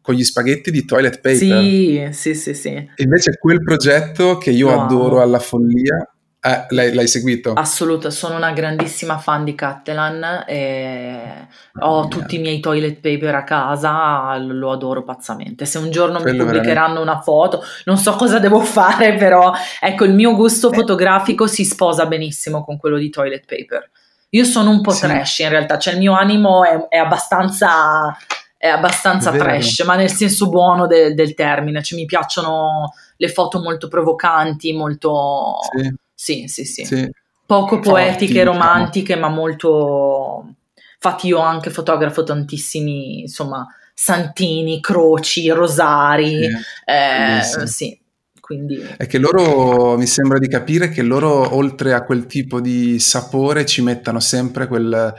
con gli spaghetti di toilet paper. Sì, sì, sì, sì. Invece quel progetto che io wow. adoro alla follia eh, l'hai, l'hai, seguito? Assoluta, sono una grandissima fan di Cattelan e ho yeah. tutti i miei toilet paper a casa, lo adoro pazzamente. Se un giorno Quello mi pubblicheranno veramente. una foto, non so cosa devo (laughs) fare, però ecco, il mio gusto eh. fotografico si sposa benissimo con quello di toilet paper. Io sono un po' sì. trash in realtà, cioè il mio animo è, è abbastanza, è abbastanza trash, ma nel senso buono de, del termine, cioè mi piacciono le foto molto provocanti, molto... Sì sì, sì, sì. sì. Poco poetiche, diciamo. romantiche, ma molto... Infatti io anche fotografo tantissimi, insomma, santini, croci, rosari, sì, eh, sì. Quindi... È che loro, mi sembra di capire che loro, oltre a quel tipo di sapore, ci mettano sempre quel,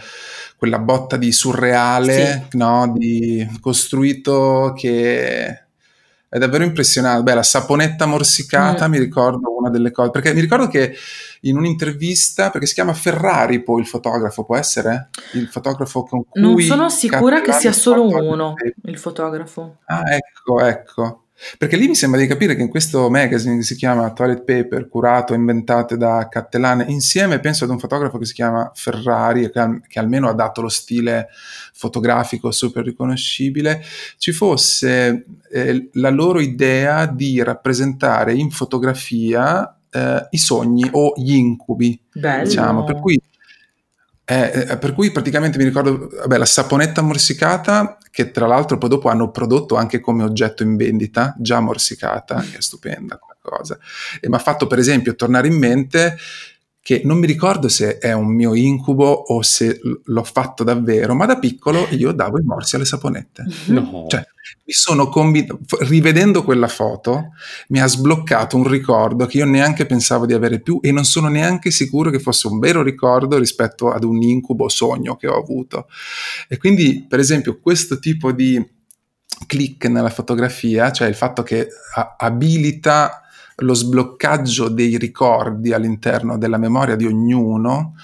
quella botta di surreale, sì. no? Di costruito che è davvero impressionante. Beh, la saponetta morsicata mm. mi ricordo una delle cose, perché mi ricordo che in un'intervista, perché si chiama Ferrari poi il fotografo, può essere? Il fotografo con cui... Non sono sicura che sia solo uno, il fotografo. Ah, ecco, ecco. Perché lì mi sembra di capire che in questo magazine che si chiama Toilet Paper, curato e inventato da Cattelane, insieme penso ad un fotografo che si chiama Ferrari, che, al- che almeno ha dato lo stile fotografico super riconoscibile, ci fosse eh, la loro idea di rappresentare in fotografia eh, i sogni o gli incubi, Bello. diciamo, per cui eh, eh, per cui praticamente mi ricordo vabbè, la saponetta morsicata, che tra l'altro poi dopo hanno prodotto anche come oggetto in vendita, già morsicata, che è stupenda quella cosa. E mi ha fatto per esempio tornare in mente che non mi ricordo se è un mio incubo o se l'ho fatto davvero, ma da piccolo io davo i morsi alle saponette. (laughs) No. Cioè, mi sono convinto, rivedendo quella foto, mi ha sbloccato un ricordo che io neanche pensavo di avere più e non sono neanche sicuro che fosse un vero ricordo rispetto ad un incubo sogno che ho avuto. E quindi, per esempio, questo tipo di click nella fotografia, cioè il fatto che abilita lo sbloccaggio dei ricordi all'interno della memoria di ognuno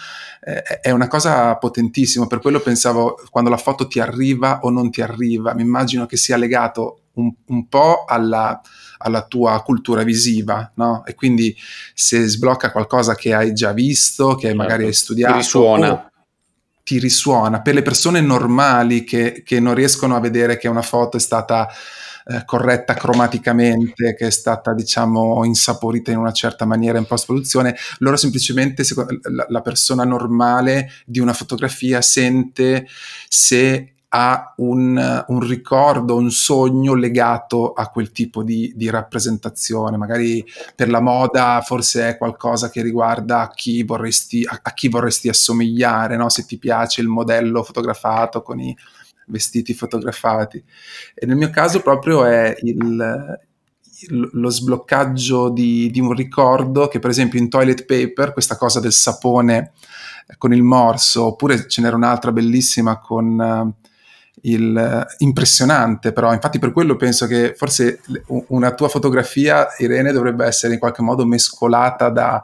eh, è una cosa potentissima, per quello pensavo quando la foto ti arriva o non ti arriva, mi immagino che sia legato un, un po' alla, alla, tua cultura visiva, no? E quindi se sblocca qualcosa che hai già visto, che certo. magari hai studiato, ti risuona. ti risuona. Per le persone normali che, che non riescono a vedere che una foto è stata eh, corretta cromaticamente, che è stata diciamo insaporita in una certa maniera in post-produzione, loro semplicemente la, la persona normale di una fotografia sente se ha un, un, ricordo, un sogno legato a quel tipo di, di, rappresentazione. Magari per la moda forse è qualcosa che riguarda a chi vorresti, a, a chi vorresti assomigliare, no? se ti piace il modello fotografato con i vestiti fotografati. E nel mio caso proprio è il, il, lo sbloccaggio di, di, un ricordo che per esempio in Toilet Paper, questa cosa del sapone con il morso, oppure ce n'era un'altra bellissima con... Uh, il, impressionante però infatti per quello penso che forse una tua fotografia Irene dovrebbe essere in qualche modo mescolata da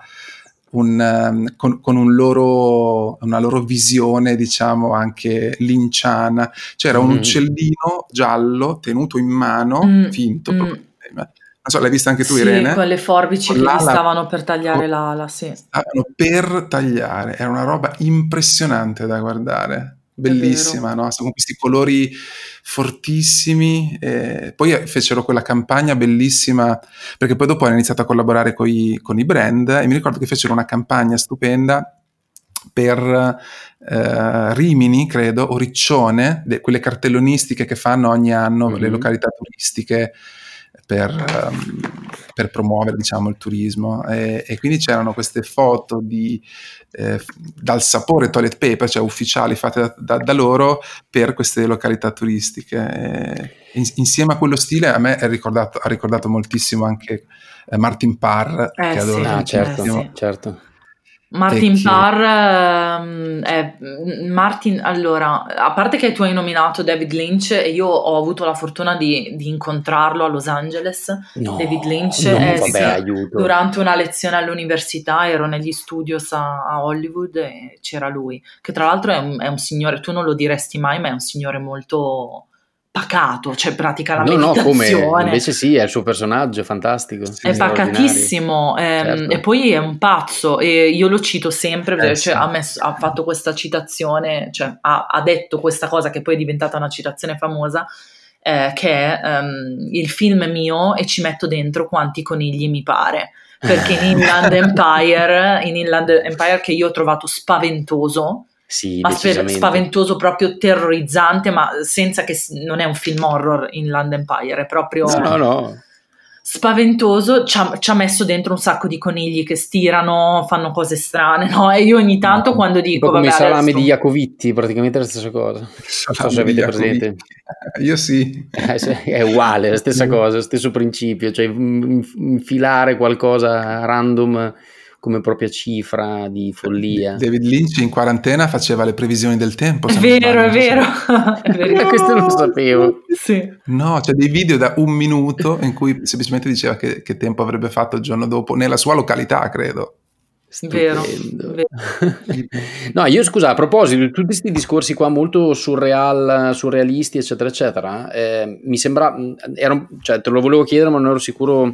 un, um, con, con un loro, una loro visione, diciamo, anche linciana. C'era mm. un uccellino giallo tenuto in mano, mm. finto, mm. Proprio, non so, l'hai vista anche tu, sì, Irene? con le forbici con che stavano per tagliare l'ala, sì. Stavano per tagliare, era una roba impressionante da guardare bellissima, no? con questi colori fortissimi. E poi fecero quella campagna bellissima, perché poi dopo hanno iniziato a collaborare con i brand e mi ricordo che fecero una campagna stupenda per eh, Rimini, credo, o Riccione, de, quelle cartellonistiche che fanno ogni anno mm-hmm. le località turistiche per, um, per promuovere diciamo, il turismo e, e, quindi c'erano queste foto di, eh, dal sapore toilet paper, cioè ufficiali fatte da, da, da loro per queste località turistiche. E, in, insieme a quello stile a me ricordato, ha ricordato moltissimo anche eh, Martin Parr, eh, che adoro. Sì, ah, certo, sì. certo. Martin Parr ehm, è Martin, allora, a parte che tu hai nominato David Lynch e io ho avuto la fortuna di, di incontrarlo a Los Angeles. No, David Lynch no, è, vabbè, sì, durante una lezione all'università ero negli studios a, a, Hollywood e c'era lui, che tra l'altro è un, è un signore, tu non lo diresti mai, ma è un signore molto pacato, cioè pratica la no, meditazione. No, come invece sì, è il suo personaggio, è fantastico. È pacatissimo ehm, certo. e poi è un pazzo e io lo cito sempre, eh, cioè, sì. ha, messo, ha, fatto questa citazione, cioè ha, ha, detto questa cosa che poi è diventata una citazione famosa, eh, che è um, il film mio e ci metto dentro quanti conigli mi pare. Perché in Inland (laughs) Empire, in Inland Empire che io ho trovato spaventoso, sì, ma spaventoso, proprio terrorizzante, ma senza che non è un film horror in Land Empire, è proprio... No, no, no. spaventoso, ci ha, ci ha, messo dentro un sacco di conigli che stirano, fanno cose strane, no? E io ogni tanto no, quando dico... Come i salami adesso... di Iacovitti, praticamente la stessa cosa. Salami so se avete presente. Io sì. Eh, è uguale, la stessa cosa, stesso principio, cioè infilare qualcosa random come propria cifra di follia. David Lynch in quarantena faceva le previsioni del tempo. È vero, è vero, (laughs) è vero. No, Questo non lo sapevo. Sì. No, c'è dei video da un minuto in cui semplicemente diceva che, che tempo avrebbe fatto il giorno dopo, nella sua località, credo. Vero, vero. (laughs) no, io scusa, a proposito di tutti questi discorsi qua molto surreal, surrealisti, eccetera, eccetera, eh, mi sembra, ero, cioè, te lo volevo chiedere, ma non ero sicuro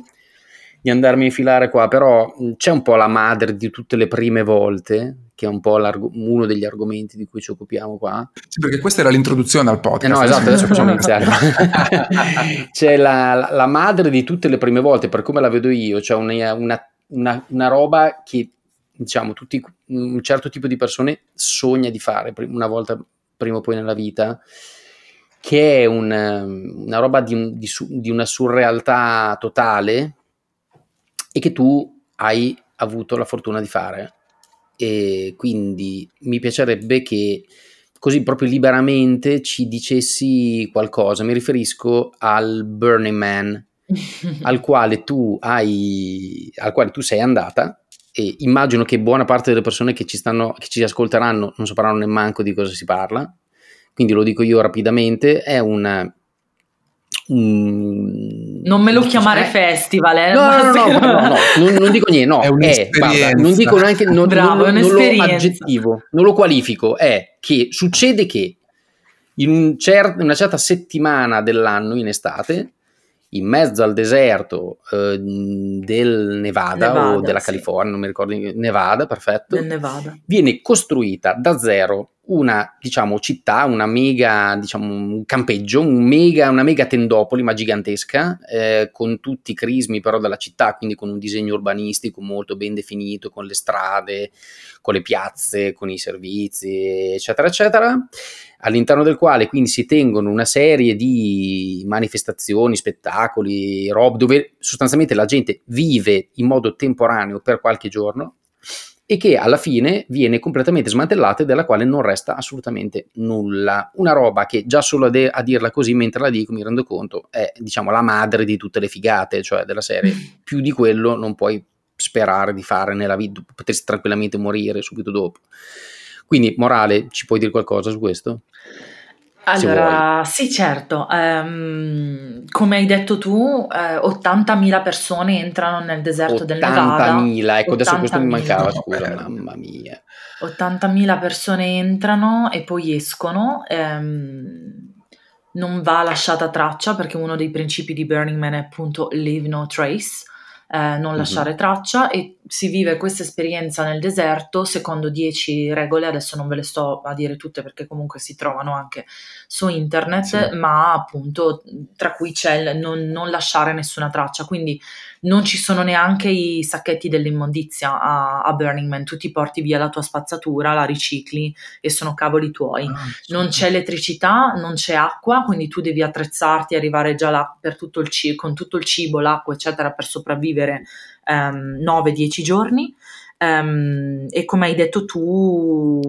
di andarmi a infilare qua, però c'è un po' la madre di tutte le prime volte, che è un po' uno degli argomenti di cui ci occupiamo qua. Sì, perché questa era l'introduzione al podcast. Eh no, esatto, adesso facciamo iniziare. (laughs) c'è la, la, madre di tutte le prime volte, per come la vedo io, cioè una, una, una, una roba che, diciamo, tutti, un certo tipo di persone sogna di fare una volta prima o poi nella vita, che è un, una roba di, di, di una surrealtà totale, e che tu hai avuto la fortuna di fare. E quindi mi piacerebbe che così proprio liberamente ci dicessi qualcosa. Mi riferisco al Burning Man, (laughs) al quale tu hai, al quale tu sei andata. E immagino che buona parte delle persone che ci, stanno, che ci ascolteranno non sapranno nemmeno di cosa si parla. Quindi lo dico io rapidamente: è un Mm, non me lo chiamare è... festival, eh? no, no, no, no, no, non, non, dico niente, no, (laughs) è, è guarda, non dico neanche, non, Bravo, non, non lo aggettivo, non lo qualifico, è che succede che in un cer- una certa settimana dell'anno in estate, in mezzo al deserto eh, del Nevada, Nevada, o della sì. California, non mi ricordo, Nevada, perfetto, Nevada. viene costruita da zero una diciamo, città, una mega, diciamo, un campeggio, un mega, una mega tendopoli, ma gigantesca, eh, con tutti i crismi però della città, quindi con un disegno urbanistico molto ben definito, con le strade, con le piazze, con i servizi, eccetera, eccetera, all'interno del quale quindi si tengono una serie di manifestazioni, spettacoli, rob, dove sostanzialmente la gente vive in modo temporaneo per qualche giorno e che alla fine viene completamente smantellata e della quale non resta assolutamente nulla. Una roba che già solo a, de- a, dirla così mentre la dico mi rendo conto è diciamo la madre di tutte le figate, cioè della serie. (laughs) Più di quello non puoi sperare di fare nella vita, potresti tranquillamente morire subito dopo. Quindi, morale, ci puoi dire qualcosa su questo? Allora, sì, certo. Um, come hai detto tu, eh, 80.000 persone entrano nel deserto del Nevada. 80.000, ecco, adesso questo mi mancava, scusa, mamma mia. 80.000 persone entrano e poi escono. Um, non va lasciata traccia perché uno dei principi di Burning Man è appunto leave no trace eh, non lasciare mm-hmm. traccia e si vive questa esperienza nel deserto secondo 10 regole, adesso non ve le sto a dire tutte perché comunque si trovano anche su internet, sì. ma appunto tra cui c'è il non, non, lasciare nessuna traccia, quindi non ci sono neanche i sacchetti dell'immondizia a, a, Burning Man, tu ti porti via la tua spazzatura, la ricicli e sono cavoli tuoi, ah, non c'è elettricità, non c'è acqua, quindi tu devi attrezzarti, arrivare già là per tutto il cibo, con tutto il cibo, l'acqua eccetera per sopravvivere um, ehm, 9-10 giorni. Um, e come hai detto tu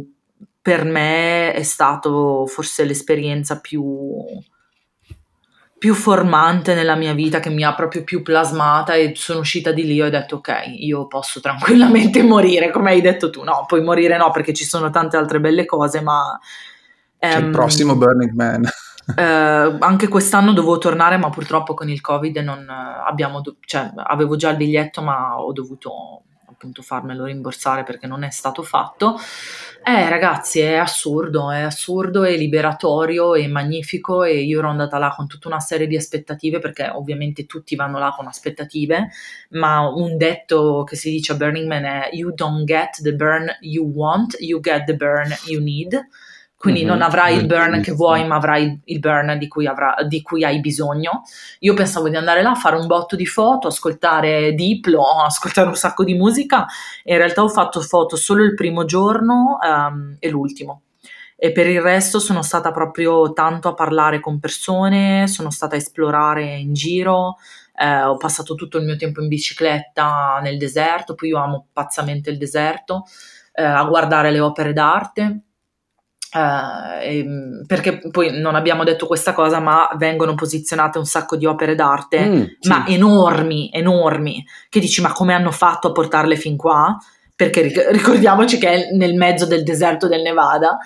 per me è stato forse l'esperienza più, più formante nella mia vita che mi ha proprio più plasmata e sono uscita di lì e ho detto ok, io posso tranquillamente (laughs) morire, come hai detto tu, no, poi morire no perché ci sono tante altre belle cose, ma... C'è um, il ehm, prossimo Burning Man. (laughs) Eh, anche quest'anno dovevo tornare, ma purtroppo con il Covid non abbiamo, do- cioè, avevo già il biglietto, ma ho dovuto appunto farmelo rimborsare perché non è stato fatto. Eh, ragazzi, è assurdo, è assurdo, è liberatorio, è magnifico e io ero andata là con tutta una serie di aspettative perché ovviamente tutti vanno là con aspettative, ma un detto che si dice a Burning Man è You don't get the burn you want, you get the burn you need quindi mm-hmm. non avrai il burn che vuoi, ma avrai il burn di cui, avrà, di cui, hai bisogno. Io pensavo di andare là a fare un botto di foto, ascoltare Diplo, (laughs) ascoltare un sacco di musica, in realtà ho fatto foto solo il primo giorno um, e l'ultimo. E per il resto sono stata proprio tanto a parlare con persone, sono stata a esplorare in giro, eh, ho passato tutto il mio tempo in bicicletta nel deserto, poi io amo pazzamente il deserto, eh, a guardare le opere d'arte. Eh, perché poi non abbiamo detto questa cosa, ma vengono posizionate un sacco di opere d'arte, mm, sì. ma enormi, enormi, che dici ma come hanno fatto a portarle fin qua? Perché ricordiamoci che è nel mezzo del deserto del Nevada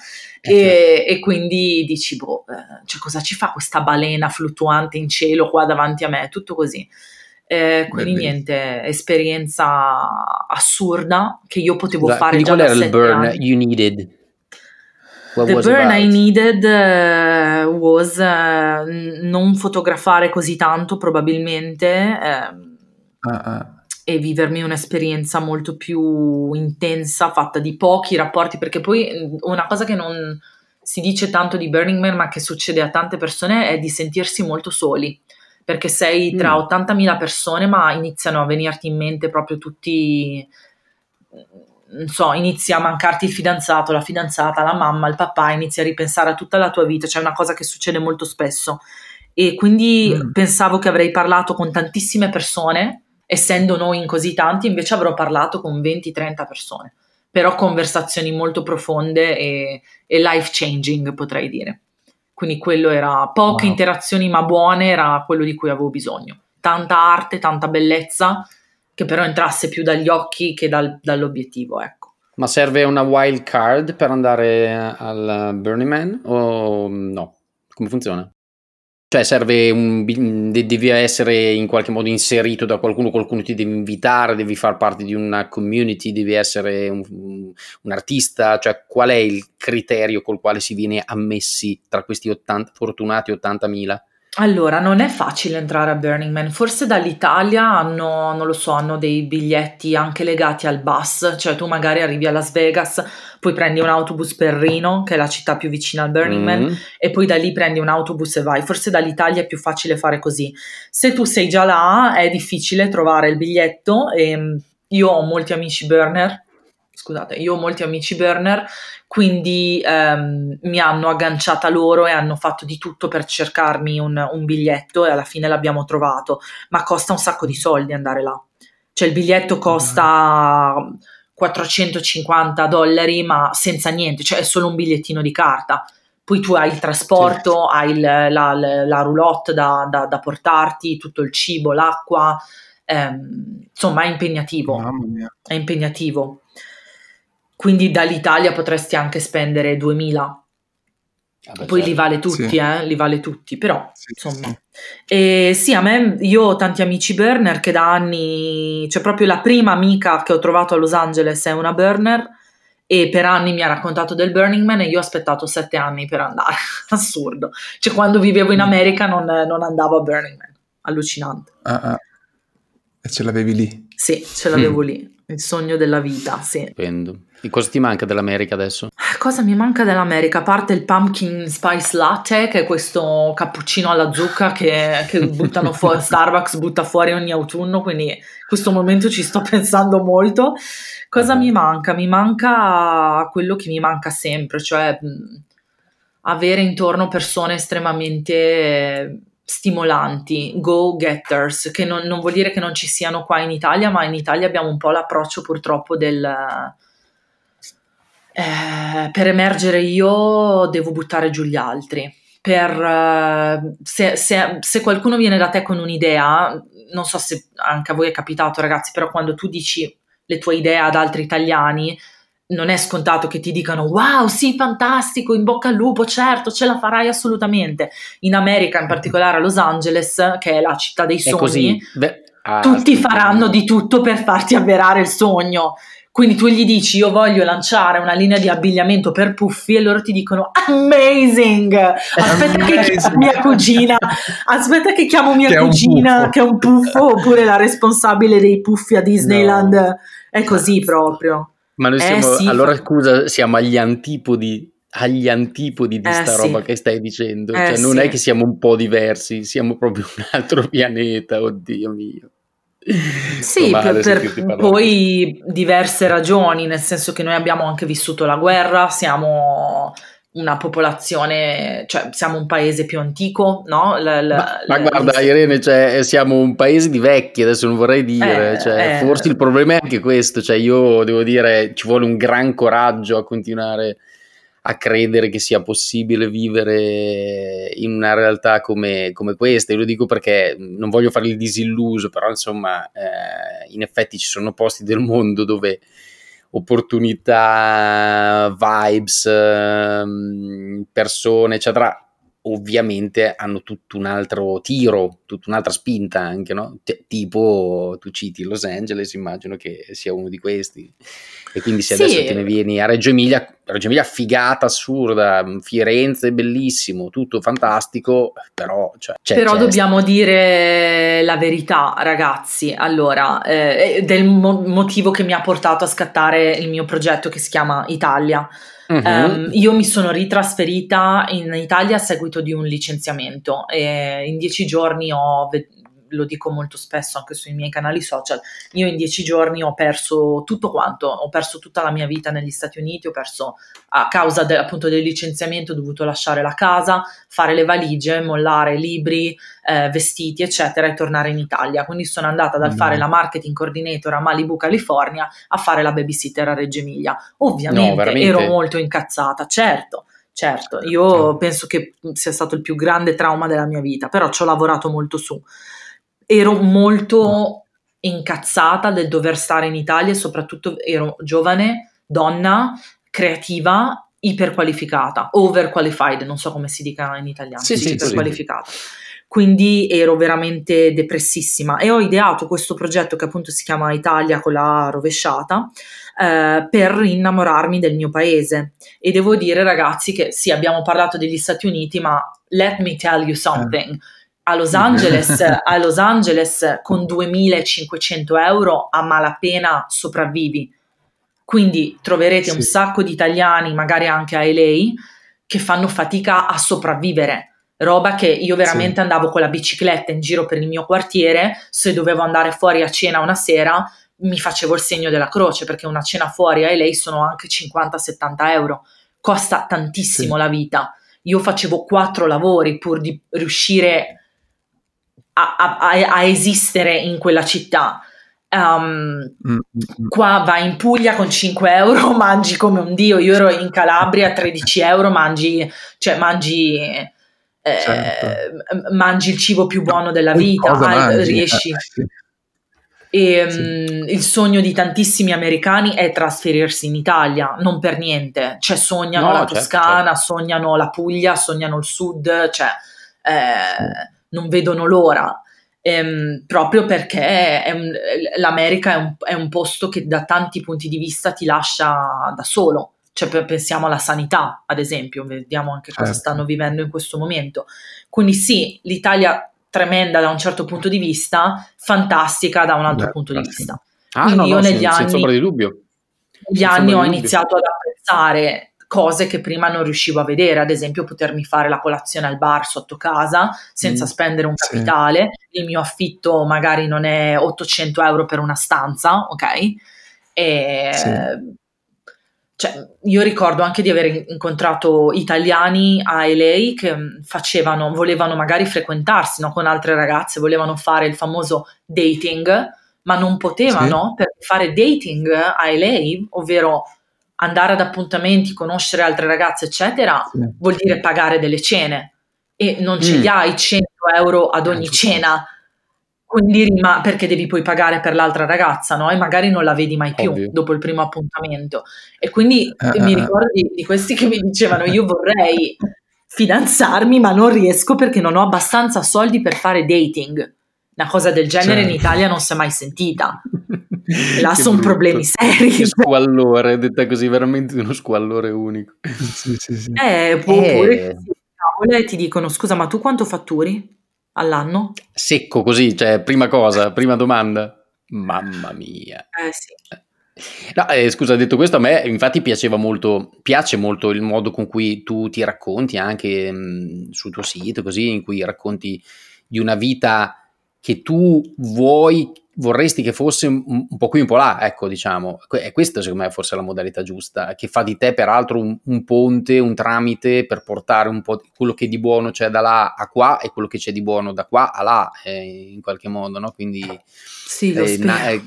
eh, e, certo. e, quindi dici, boh, eh, cioè cosa ci fa questa balena fluttuante in cielo qua davanti a me? Tutto così. Eh, quindi Beh, niente, esperienza assurda che io potevo Scusa, fare già qual era il burn anni. you needed? What the burn I needed uh, was uh, non fotografare così tanto probabilmente uh, uh e vivermi un'esperienza molto più intensa, fatta di pochi rapporti, perché poi una cosa che non si dice tanto di Burning Man, ma che succede a tante persone, è di sentirsi molto soli, perché sei tra mm. 80.000 persone, ma iniziano a venirti in mente proprio tutti non so, inizi a mancarti il fidanzato, la fidanzata, la mamma, il papà, inizi a ripensare a tutta la tua vita, cioè è una cosa che succede molto spesso. E quindi mm. pensavo che avrei parlato con tantissime persone, essendo noi in così tanti, invece avrò parlato con 20-30 persone, però conversazioni molto profonde e, e life changing, potrei dire. Quindi quello era poche wow. interazioni ma buone, era quello di cui avevo bisogno. Tanta arte, tanta bellezza che però entrasse più dagli occhi che dal, dall'obiettivo, ecco. Ma serve una wild card per andare al Burning Man o no? Come funziona? Cioè serve un, devi essere in qualche modo inserito da qualcuno, qualcuno ti deve invitare, devi far parte di una community, devi essere un, un artista, cioè qual è il criterio col quale si viene ammessi tra questi 80, fortunati 80.000? Allora, non è facile entrare a Burning Man, forse dall'Italia hanno, non lo so, hanno dei biglietti anche legati al bus, cioè tu magari arrivi a Las Vegas, poi prendi un autobus per Reno, che è la città più vicina al Burning mm. Man, e poi da lì prendi un autobus e vai. Forse dall'Italia è più facile fare così. Se tu sei già là, è difficile trovare il biglietto e mm, io ho molti amici burner, scusate, io ho molti amici burner quindi ehm, mi hanno agganciata loro e hanno fatto di tutto per cercarmi un, un, biglietto e alla fine l'abbiamo trovato, ma costa un sacco di soldi andare là. Cioè il biglietto costa 450 dollari ma senza niente, cioè è solo un bigliettino di carta. Poi tu hai il trasporto, sì. hai il, la, la, la, roulotte da, da, da, portarti, tutto il cibo, l'acqua, ehm, insomma è impegnativo. È impegnativo quindi dall'Italia potresti anche spendere 2000. Ah beh, Poi certo. li vale tutti, sì. eh, li vale tutti, però sì, insomma. Sì. E sì, a me, io ho tanti amici burner che da anni, cioè proprio la prima amica che ho trovato a Los Angeles è una burner e per anni mi ha raccontato del Burning Man e io ho aspettato sette anni per andare, (laughs) assurdo. Cioè quando vivevo in mm. America non, non andavo a Burning Man, allucinante. Ah, ah. E ce l'avevi lì? Sì, ce l'avevo mm. lì, il sogno della vita, sì. Stupendo. E cosa ti manca dell'America adesso? Cosa mi manca dell'America? A parte il pumpkin spice latte, che è questo cappuccino alla zucca che, che buttano fuori, (laughs) Starbucks butta fuori ogni autunno, quindi in questo momento ci sto pensando molto. Cosa uh-huh. mi manca? Mi manca quello che mi manca sempre, cioè avere intorno persone estremamente stimolanti, go-getters, che non, non, vuol dire che non ci siano qua in Italia, ma in Italia abbiamo un po' l'approccio purtroppo del eh, per emergere io devo buttare giù gli altri. Per, uh, se, se, se, qualcuno viene da te con un'idea, non so se anche a voi è capitato ragazzi, però quando tu dici le tue idee ad altri italiani, non è scontato che ti dicano wow, sì, fantastico, in bocca al lupo, certo, ce la farai assolutamente. In America, in particolare a Los Angeles, che è la città dei sogni, Beh, ah, tutti faranno di tutto per farti avverare il sogno. Quindi tu gli dici io voglio lanciare una linea di abbigliamento per puffi e loro ti dicono amazing! Aspetta amazing. che chiamo mia cugina, aspetta che chiamo mia che cugina che è un puffo oppure la responsabile dei puffi a Disneyland. No. È così proprio. Ma noi eh, siamo, sì, allora scusa, siamo agli antipodi agli antipodi di eh, sta sì. roba che stai dicendo. Eh, cioè, non sì. è che siamo un po' diversi, siamo proprio un altro (laughs) pianeta, oddio mio. Sì, per, per poi diverse ragioni, nel senso che noi abbiamo anche vissuto la guerra, siamo una popolazione, cioè siamo un paese più antico, no? La, la, ma, ma guarda Irene, cioè, siamo un paese di vecchi, adesso non vorrei dire, eh, cioè, eh, forse il problema è anche questo, cioè io devo dire ci vuole un gran coraggio a continuare a credere che sia possibile vivere in una realtà come, come questa. Io lo dico perché non voglio fare il disilluso, però insomma, eh, in effetti ci sono posti del mondo dove opportunità, vibes, persone, eccetera, ovviamente hanno tutto un altro tiro, tutta un'altra spinta anche, no? T- tipo tu citi Los Angeles, immagino che sia uno di questi. E quindi se sì. adesso te ne vieni a Reggio Emilia, Reggio Emilia figata, assurda, Firenze bellissimo, tutto fantastico, però... Cioè, c'è, però c'è dobbiamo sta. dire la verità, ragazzi. Allora, eh, del mo- motivo che mi ha portato a scattare il mio progetto che si chiama Italia. Uh-huh. Um, io mi sono ritrasferita in Italia a seguito di un licenziamento e in dieci giorni ho, lo dico molto spesso anche sui miei canali social, io in dieci giorni ho perso tutto quanto, ho perso tutta la mia vita negli Stati Uniti, ho perso a causa de, appunto del licenziamento, ho dovuto lasciare la casa, fare le valigie, mollare libri, eh, vestiti, eccetera, e tornare in Italia. Quindi sono andata dal mm. fare la marketing coordinator a Malibu, California, a fare la babysitter a Reggio Emilia. Ovviamente no, ero molto incazzata, certo. Certo, io penso che sia stato il più grande trauma della mia vita, però ci ho lavorato molto su ero molto incazzata del dover stare in Italia e soprattutto ero giovane, donna, creativa, iperqualificata, overqualified, non so come si dica in italiano, sì, sì, iperqualificata. Sì. Quindi ero veramente depressissima e ho ideato questo progetto che appunto si chiama Italia con la rovesciata eh, per innamorarmi del mio paese. E devo dire ragazzi che sì, abbiamo parlato degli Stati Uniti, ma let me tell you something. Eh a Los Angeles, (laughs) a Los Angeles con 2500 euro a malapena sopravvivi. Quindi troverete sì. un sacco di italiani, magari anche a LA, che fanno fatica a sopravvivere. Roba che io veramente sì. andavo con la bicicletta in giro per il mio quartiere, se dovevo andare fuori a cena una sera, mi facevo il segno della croce perché una cena fuori a LA sono anche 50-70 euro. Costa tantissimo sì. la vita. Io facevo quattro lavori pur di riuscire a, a, a esistere in quella città. Um. Qua vai in Puglia con 5 euro, (laughs) mangi come un dio. Io ero in Calabria, 13 euro, mangi, cioè mangi, eh, certo. mangi il cibo più buono della vita, ah, riesci. Eh, sì. E, sì. um, il sogno di tantissimi americani è trasferirsi in Italia, non per niente. Cioè, sognano no, la certo, Toscana, certo. sognano la Puglia, sognano il sud, cioè. Eh, non vedono l'ora. Ehm, proprio perché un, l'America è un, è un, posto che da tanti punti di vista ti lascia da solo. Cioè, pensiamo alla sanità, ad esempio, vediamo anche certo. cosa stanno vivendo in questo momento. Quindi sì, l'Italia tremenda da un certo punto di vista, fantastica da un altro Beh, punto di vista. Ah, Quindi no, io no, negli sen- anni, dubbio. negli anni ho iniziato ad apprezzare cose che prima non riuscivo a vedere, ad esempio potermi fare la colazione al bar sotto casa senza mm, spendere un capitale, sì. il mio affitto magari non è 800 euro per una stanza, ok? E, sì. cioè, io ricordo anche di aver incontrato italiani a LA che mm, facevano, volevano magari frequentarsi no, con altre ragazze, volevano fare il famoso dating, ma non potevano sì. per fare dating a LA, ovvero andare ad appuntamenti, conoscere altre ragazze, eccetera, sì. vuol dire pagare delle cene e non ce li hai 100 euro ad ogni cena. Quindi rima, perché devi poi pagare per l'altra ragazza, no? E magari non la vedi mai più dopo il primo appuntamento. E quindi eh, mi eh, eh. ricordo di, di questi che mi dicevano: Io vorrei fidanzarmi, ma non riesco perché non ho abbastanza soldi per fare dating. Una cosa del genere certo. in Italia non si è mai sentita. (laughs) là sono problemi seri. Che squallore, detta così, veramente uno squallore unico. sì, sì, sì. Eh, oppure eh. ti dicono, scusa, ma tu quanto fatturi all'anno? Secco così, cioè, prima cosa, prima domanda. Mamma mia. Eh sì. No, eh, scusa, detto questo, a me infatti piaceva molto, piace molto il modo con cui tu ti racconti anche mh, mm, sul tuo sito, così, in cui racconti di una vita che tu vuoi vorresti che fosse un, un, po' qui, un po' là, ecco, diciamo. E questa secondo me forse è la modalità giusta, che fa di te peraltro un, un, ponte, un tramite per portare un po' quello che di buono c'è da là a qua e quello che c'è di buono da qua a là, eh, in qualche modo, no? Quindi sì, eh, na- eh,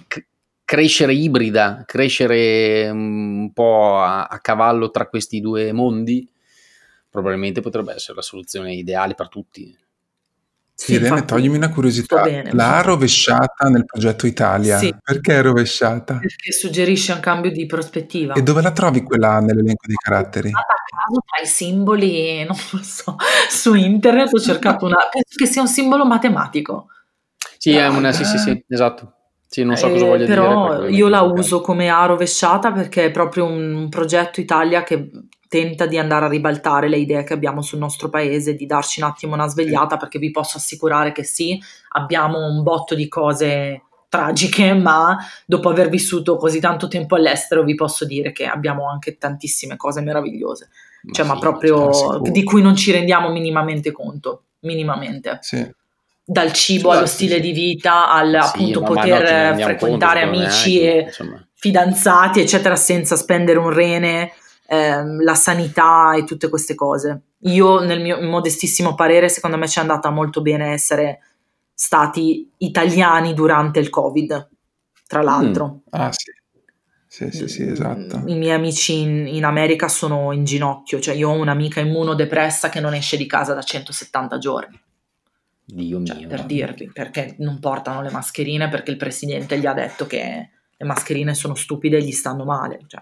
crescere ibrida, crescere mm, un po' a, a cavallo tra questi due mondi, probabilmente potrebbe essere la soluzione ideale per tutti. Sì, Irene, toglimi una curiosità. L'ha rovesciata nel progetto Italia. Sì. Perché è rovesciata? Perché suggerisce un cambio di prospettiva. E dove la trovi quella nell'elenco dei caratteri? a caso tra i simboli, (laughs) non lo so, su internet ho cercato una... Penso che sia un simbolo matematico. Sì, è una... Sì, sì, sì, esatto. Sì, non so cosa eh, voglia però dire. Però io la uso come A rovesciata perché è proprio un progetto Italia che tenta di andare a ribaltare le idee che abbiamo sul nostro paese, di darci un attimo una svegliata, perché vi posso assicurare che sì, abbiamo un botto di cose tragiche, ma dopo aver vissuto così tanto tempo all'estero vi posso dire che abbiamo anche tantissime cose meravigliose, ma cioè, sì, ma proprio di cui non ci rendiamo minimamente conto, minimamente. Sì. Dal cibo allo stile di vita, al sì, appunto poter frequentare conto, amici e insomma. fidanzati, eccetera, senza spendere un rene ehm, la sanità e tutte queste cose. Io, nel mio modestissimo parere, secondo me ci è andata molto bene essere stati italiani durante il Covid, tra l'altro. Mm. Ah, sì. Sì, sì, sì, esatto. I miei amici in, in, America sono in ginocchio, cioè io ho un'amica immunodepressa che non esce di casa da 170 giorni. Dio cioè, mio. Per dirvi, perché non portano le mascherine, perché il presidente gli ha detto che le mascherine sono stupide e gli stanno male. Cioè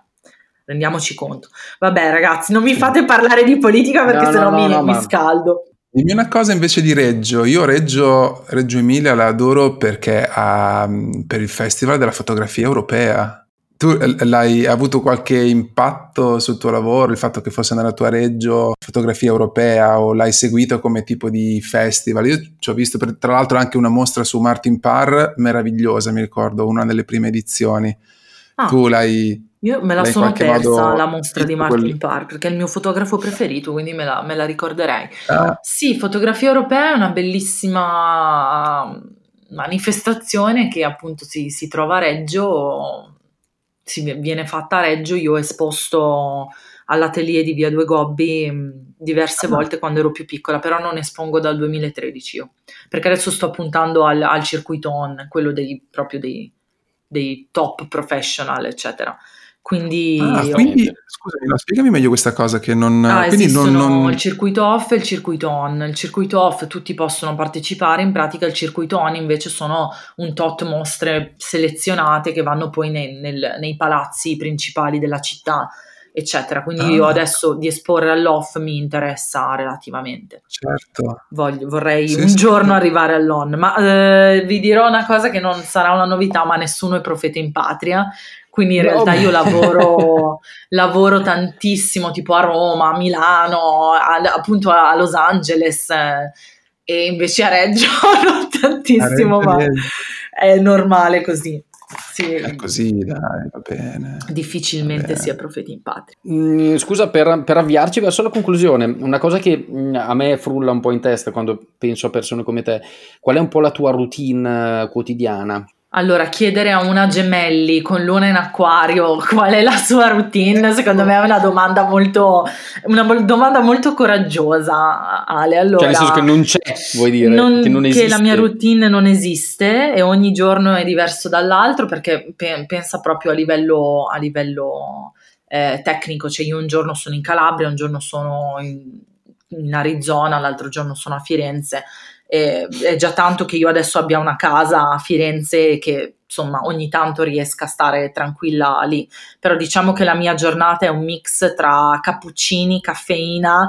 rendiamoci conto. Vabbè, ragazzi, non mi fate parlare di politica perché no, sennò no, mi, no, mi scaldo. Dimmi una cosa invece di Reggio. Io Reggio, Reggio Emilia la adoro perché ha, per il Festival della fotografia europea. Tu l'hai avuto qualche impatto sul tuo lavoro, il fatto che fosse nella tua Reggio fotografia europea o l'hai seguito come tipo di festival? Io ci ho visto per, tra l'altro anche una mostra su Martin Parr meravigliosa, mi ricordo, una delle prime edizioni. Ah. Tu l'hai, io me la sono persa la mostra di Martin quelli... Park perché è il mio fotografo preferito, quindi me la, me la ricorderei. Ah. Sì, fotografia europea è una bellissima manifestazione che appunto si, si trova a Reggio, si viene fatta a Reggio. Io ho esposto all'atelier di Via Due Gobbi diverse ah. volte quando ero più piccola, però non espongo dal 2013 io, perché adesso sto puntando al, al circuito on, quello dei, proprio dei, dei top professional, eccetera. Quindi, ah, quindi scusami, no, spiegami meglio questa cosa che non... Ah, quindi non, non... il circuito off e il circuito on. Il circuito off tutti possono partecipare, in pratica il circuito on invece sono un tot mostre selezionate che vanno poi nei, nel, nei palazzi principali della città eccetera. Quindi ah. io adesso di esporre all'off mi interessa relativamente. Certo. Voglio, vorrei sì, un sì, giorno arrivare all'on, ma eh, vi dirò una cosa che non sarà una novità, ma nessuno è profeta in patria. Quindi in realtà io lavoro, (laughs) lavoro tantissimo tipo a Roma, a Milano, a, appunto a Los Angeles eh, e invece a Reggio (laughs) non tantissimo, a Reggio, ma è normale così. Sì. È così, dai, va bene. Difficilmente va bene. si è profeti in patria. Mm, scusa, per, per, avviarci verso la conclusione, una cosa che mm, a me frulla un po' in testa quando penso a persone come te, qual è un po' la tua routine eh, quotidiana? Allora, chiedere a una gemelli con luna in acquario qual è la sua routine, secondo me è una domanda molto, una domanda molto coraggiosa, Ale. Allora, cioè, nel senso che non c'è, vuoi dire? Non, che, non che la mia routine non esiste e ogni giorno è diverso dall'altro perché pe- pensa proprio a livello, a livello eh, tecnico, cioè io un giorno sono in Calabria, un giorno sono in, in Arizona, l'altro giorno sono a Firenze eh, è già tanto che io adesso abbia una casa a Firenze che insomma ogni tanto riesca a stare tranquilla lì. Però diciamo che la mia giornata è un mix tra cappuccini, caffeina,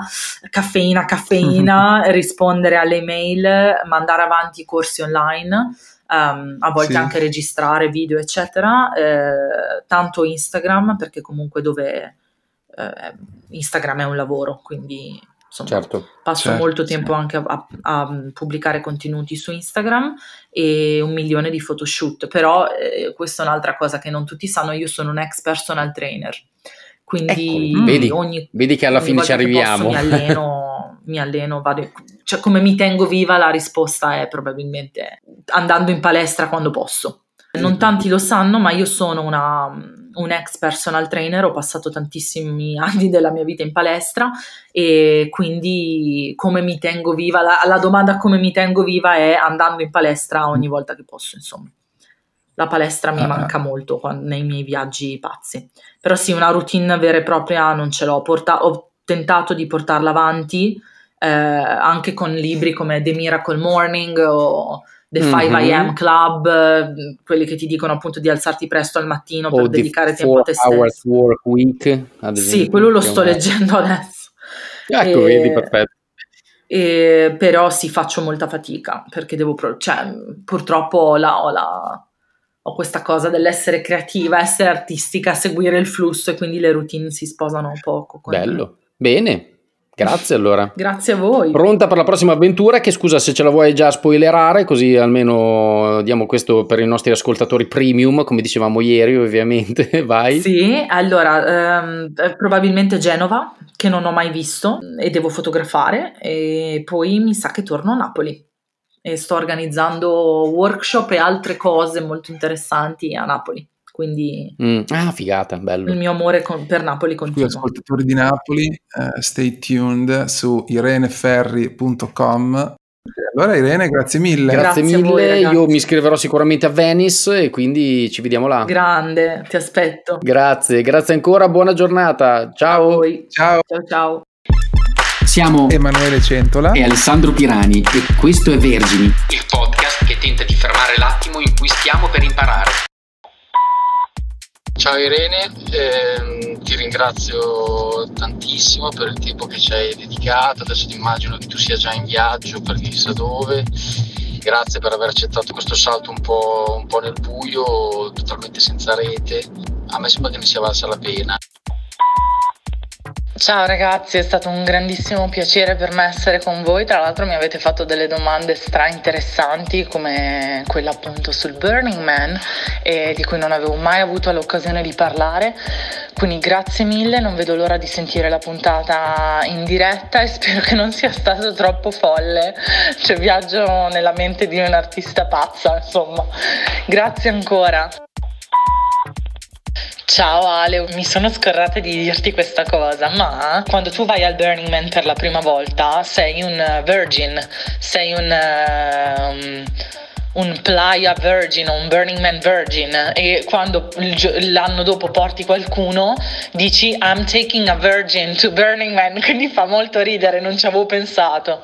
caffeina, caffeina, (laughs) rispondere alle mail, mandare avanti i corsi online. Um, a volte sì. anche registrare video, eccetera. Eh, tanto Instagram, perché comunque dove eh, Instagram è un lavoro, quindi Insomma, certo, passo certo, molto tempo sì. anche a, a, a, pubblicare contenuti su Instagram e un milione di photoshoot, però eh, questa è un'altra cosa che non tutti sanno, io sono un ex personal trainer, quindi ecco, vedi, ogni, vedi, che alla fine ci arriviamo. mi alleno, (laughs) mi alleno vado, cioè come mi tengo viva la risposta è probabilmente andando in palestra quando posso. Non tanti lo sanno, ma io sono una, un ex personal trainer, ho passato tantissimi (laughs) anni della mia vita in palestra e quindi come mi tengo viva, la, la domanda come mi tengo viva è andando in palestra ogni volta che posso, insomma. La palestra mi ah. manca molto nei miei viaggi pazzi. Però sì, una routine vera e propria non ce l'ho. Porta- ho tentato di portarla avanti eh, anche con libri come The Miracle Morning o The 5 mm-hmm. AM Club, eh, quelli che ti dicono appunto di alzarti presto al mattino per dedicare tempo a te stesso. Hours Work Week. Sì, quello lo sto leggendo (laughs) adesso. Ecco, e, vedi, perfetto. E, però sì, faccio molta fatica perché devo, pro- cioè, purtroppo ho, la, ho, la, ho questa cosa dell'essere creativa, essere artistica, seguire il flusso e quindi le routine si sposano poco. Bello, bene. Grazie allora. Grazie a voi. Pronta per la prossima avventura che scusa se ce la vuoi già spoilerare così almeno diamo questo per i nostri ascoltatori premium come dicevamo ieri ovviamente. (laughs) Vai. Sì, allora ehm, probabilmente Genova che non ho mai visto e devo fotografare e poi mi sa che torno a Napoli e sto organizzando workshop e altre cose molto interessanti a Napoli. Quindi mm. ah, figata, bello. il mio amore con, per Napoli continua. Qui ascoltatori di Napoli, uh, stay tuned su ireneferri.com. Allora Irene, grazie mille. Grazie, grazie mille, voi, io mi iscriverò sicuramente a Venice e quindi ci vediamo là. Grande, ti aspetto. Grazie, grazie ancora, buona giornata. Ciao. Ciao. Ciao ciao. Siamo Emanuele Centola e Alessandro Pirani e questo è Vergini, il podcast che tenta di fermare l'attimo in cui stiamo per imparare. Ciao Irene, ehm, ti ringrazio tantissimo per il tempo che ci hai dedicato, adesso ti immagino che tu sia già in viaggio per chissà dove, grazie per aver accettato questo salto un po', un po nel buio, totalmente senza rete, a me sembra che ne sia valsa la pena. Ciao ragazzi, è stato un grandissimo piacere per me essere con voi. Tra l'altro mi avete fatto delle domande stra interessanti come quella appunto sul Burning Man e di cui non avevo mai avuto l'occasione di parlare. Quindi grazie mille, non vedo l'ora di sentire la puntata in diretta e (laughs) spero che non sia stato troppo folle. Cioè viaggio nella mente di un'artista pazza, insomma. Grazie ancora. Ciao Ale, mi sono scorrata di dirti questa cosa, ma quando tu vai al Burning Man per la prima volta sei un virgin, sei un... Um, un playa virgin o un Burning Man virgin e quando l'anno dopo porti qualcuno dici I'm taking a virgin to Burning Man (laughs) quindi fa molto ridere non ci avevo pensato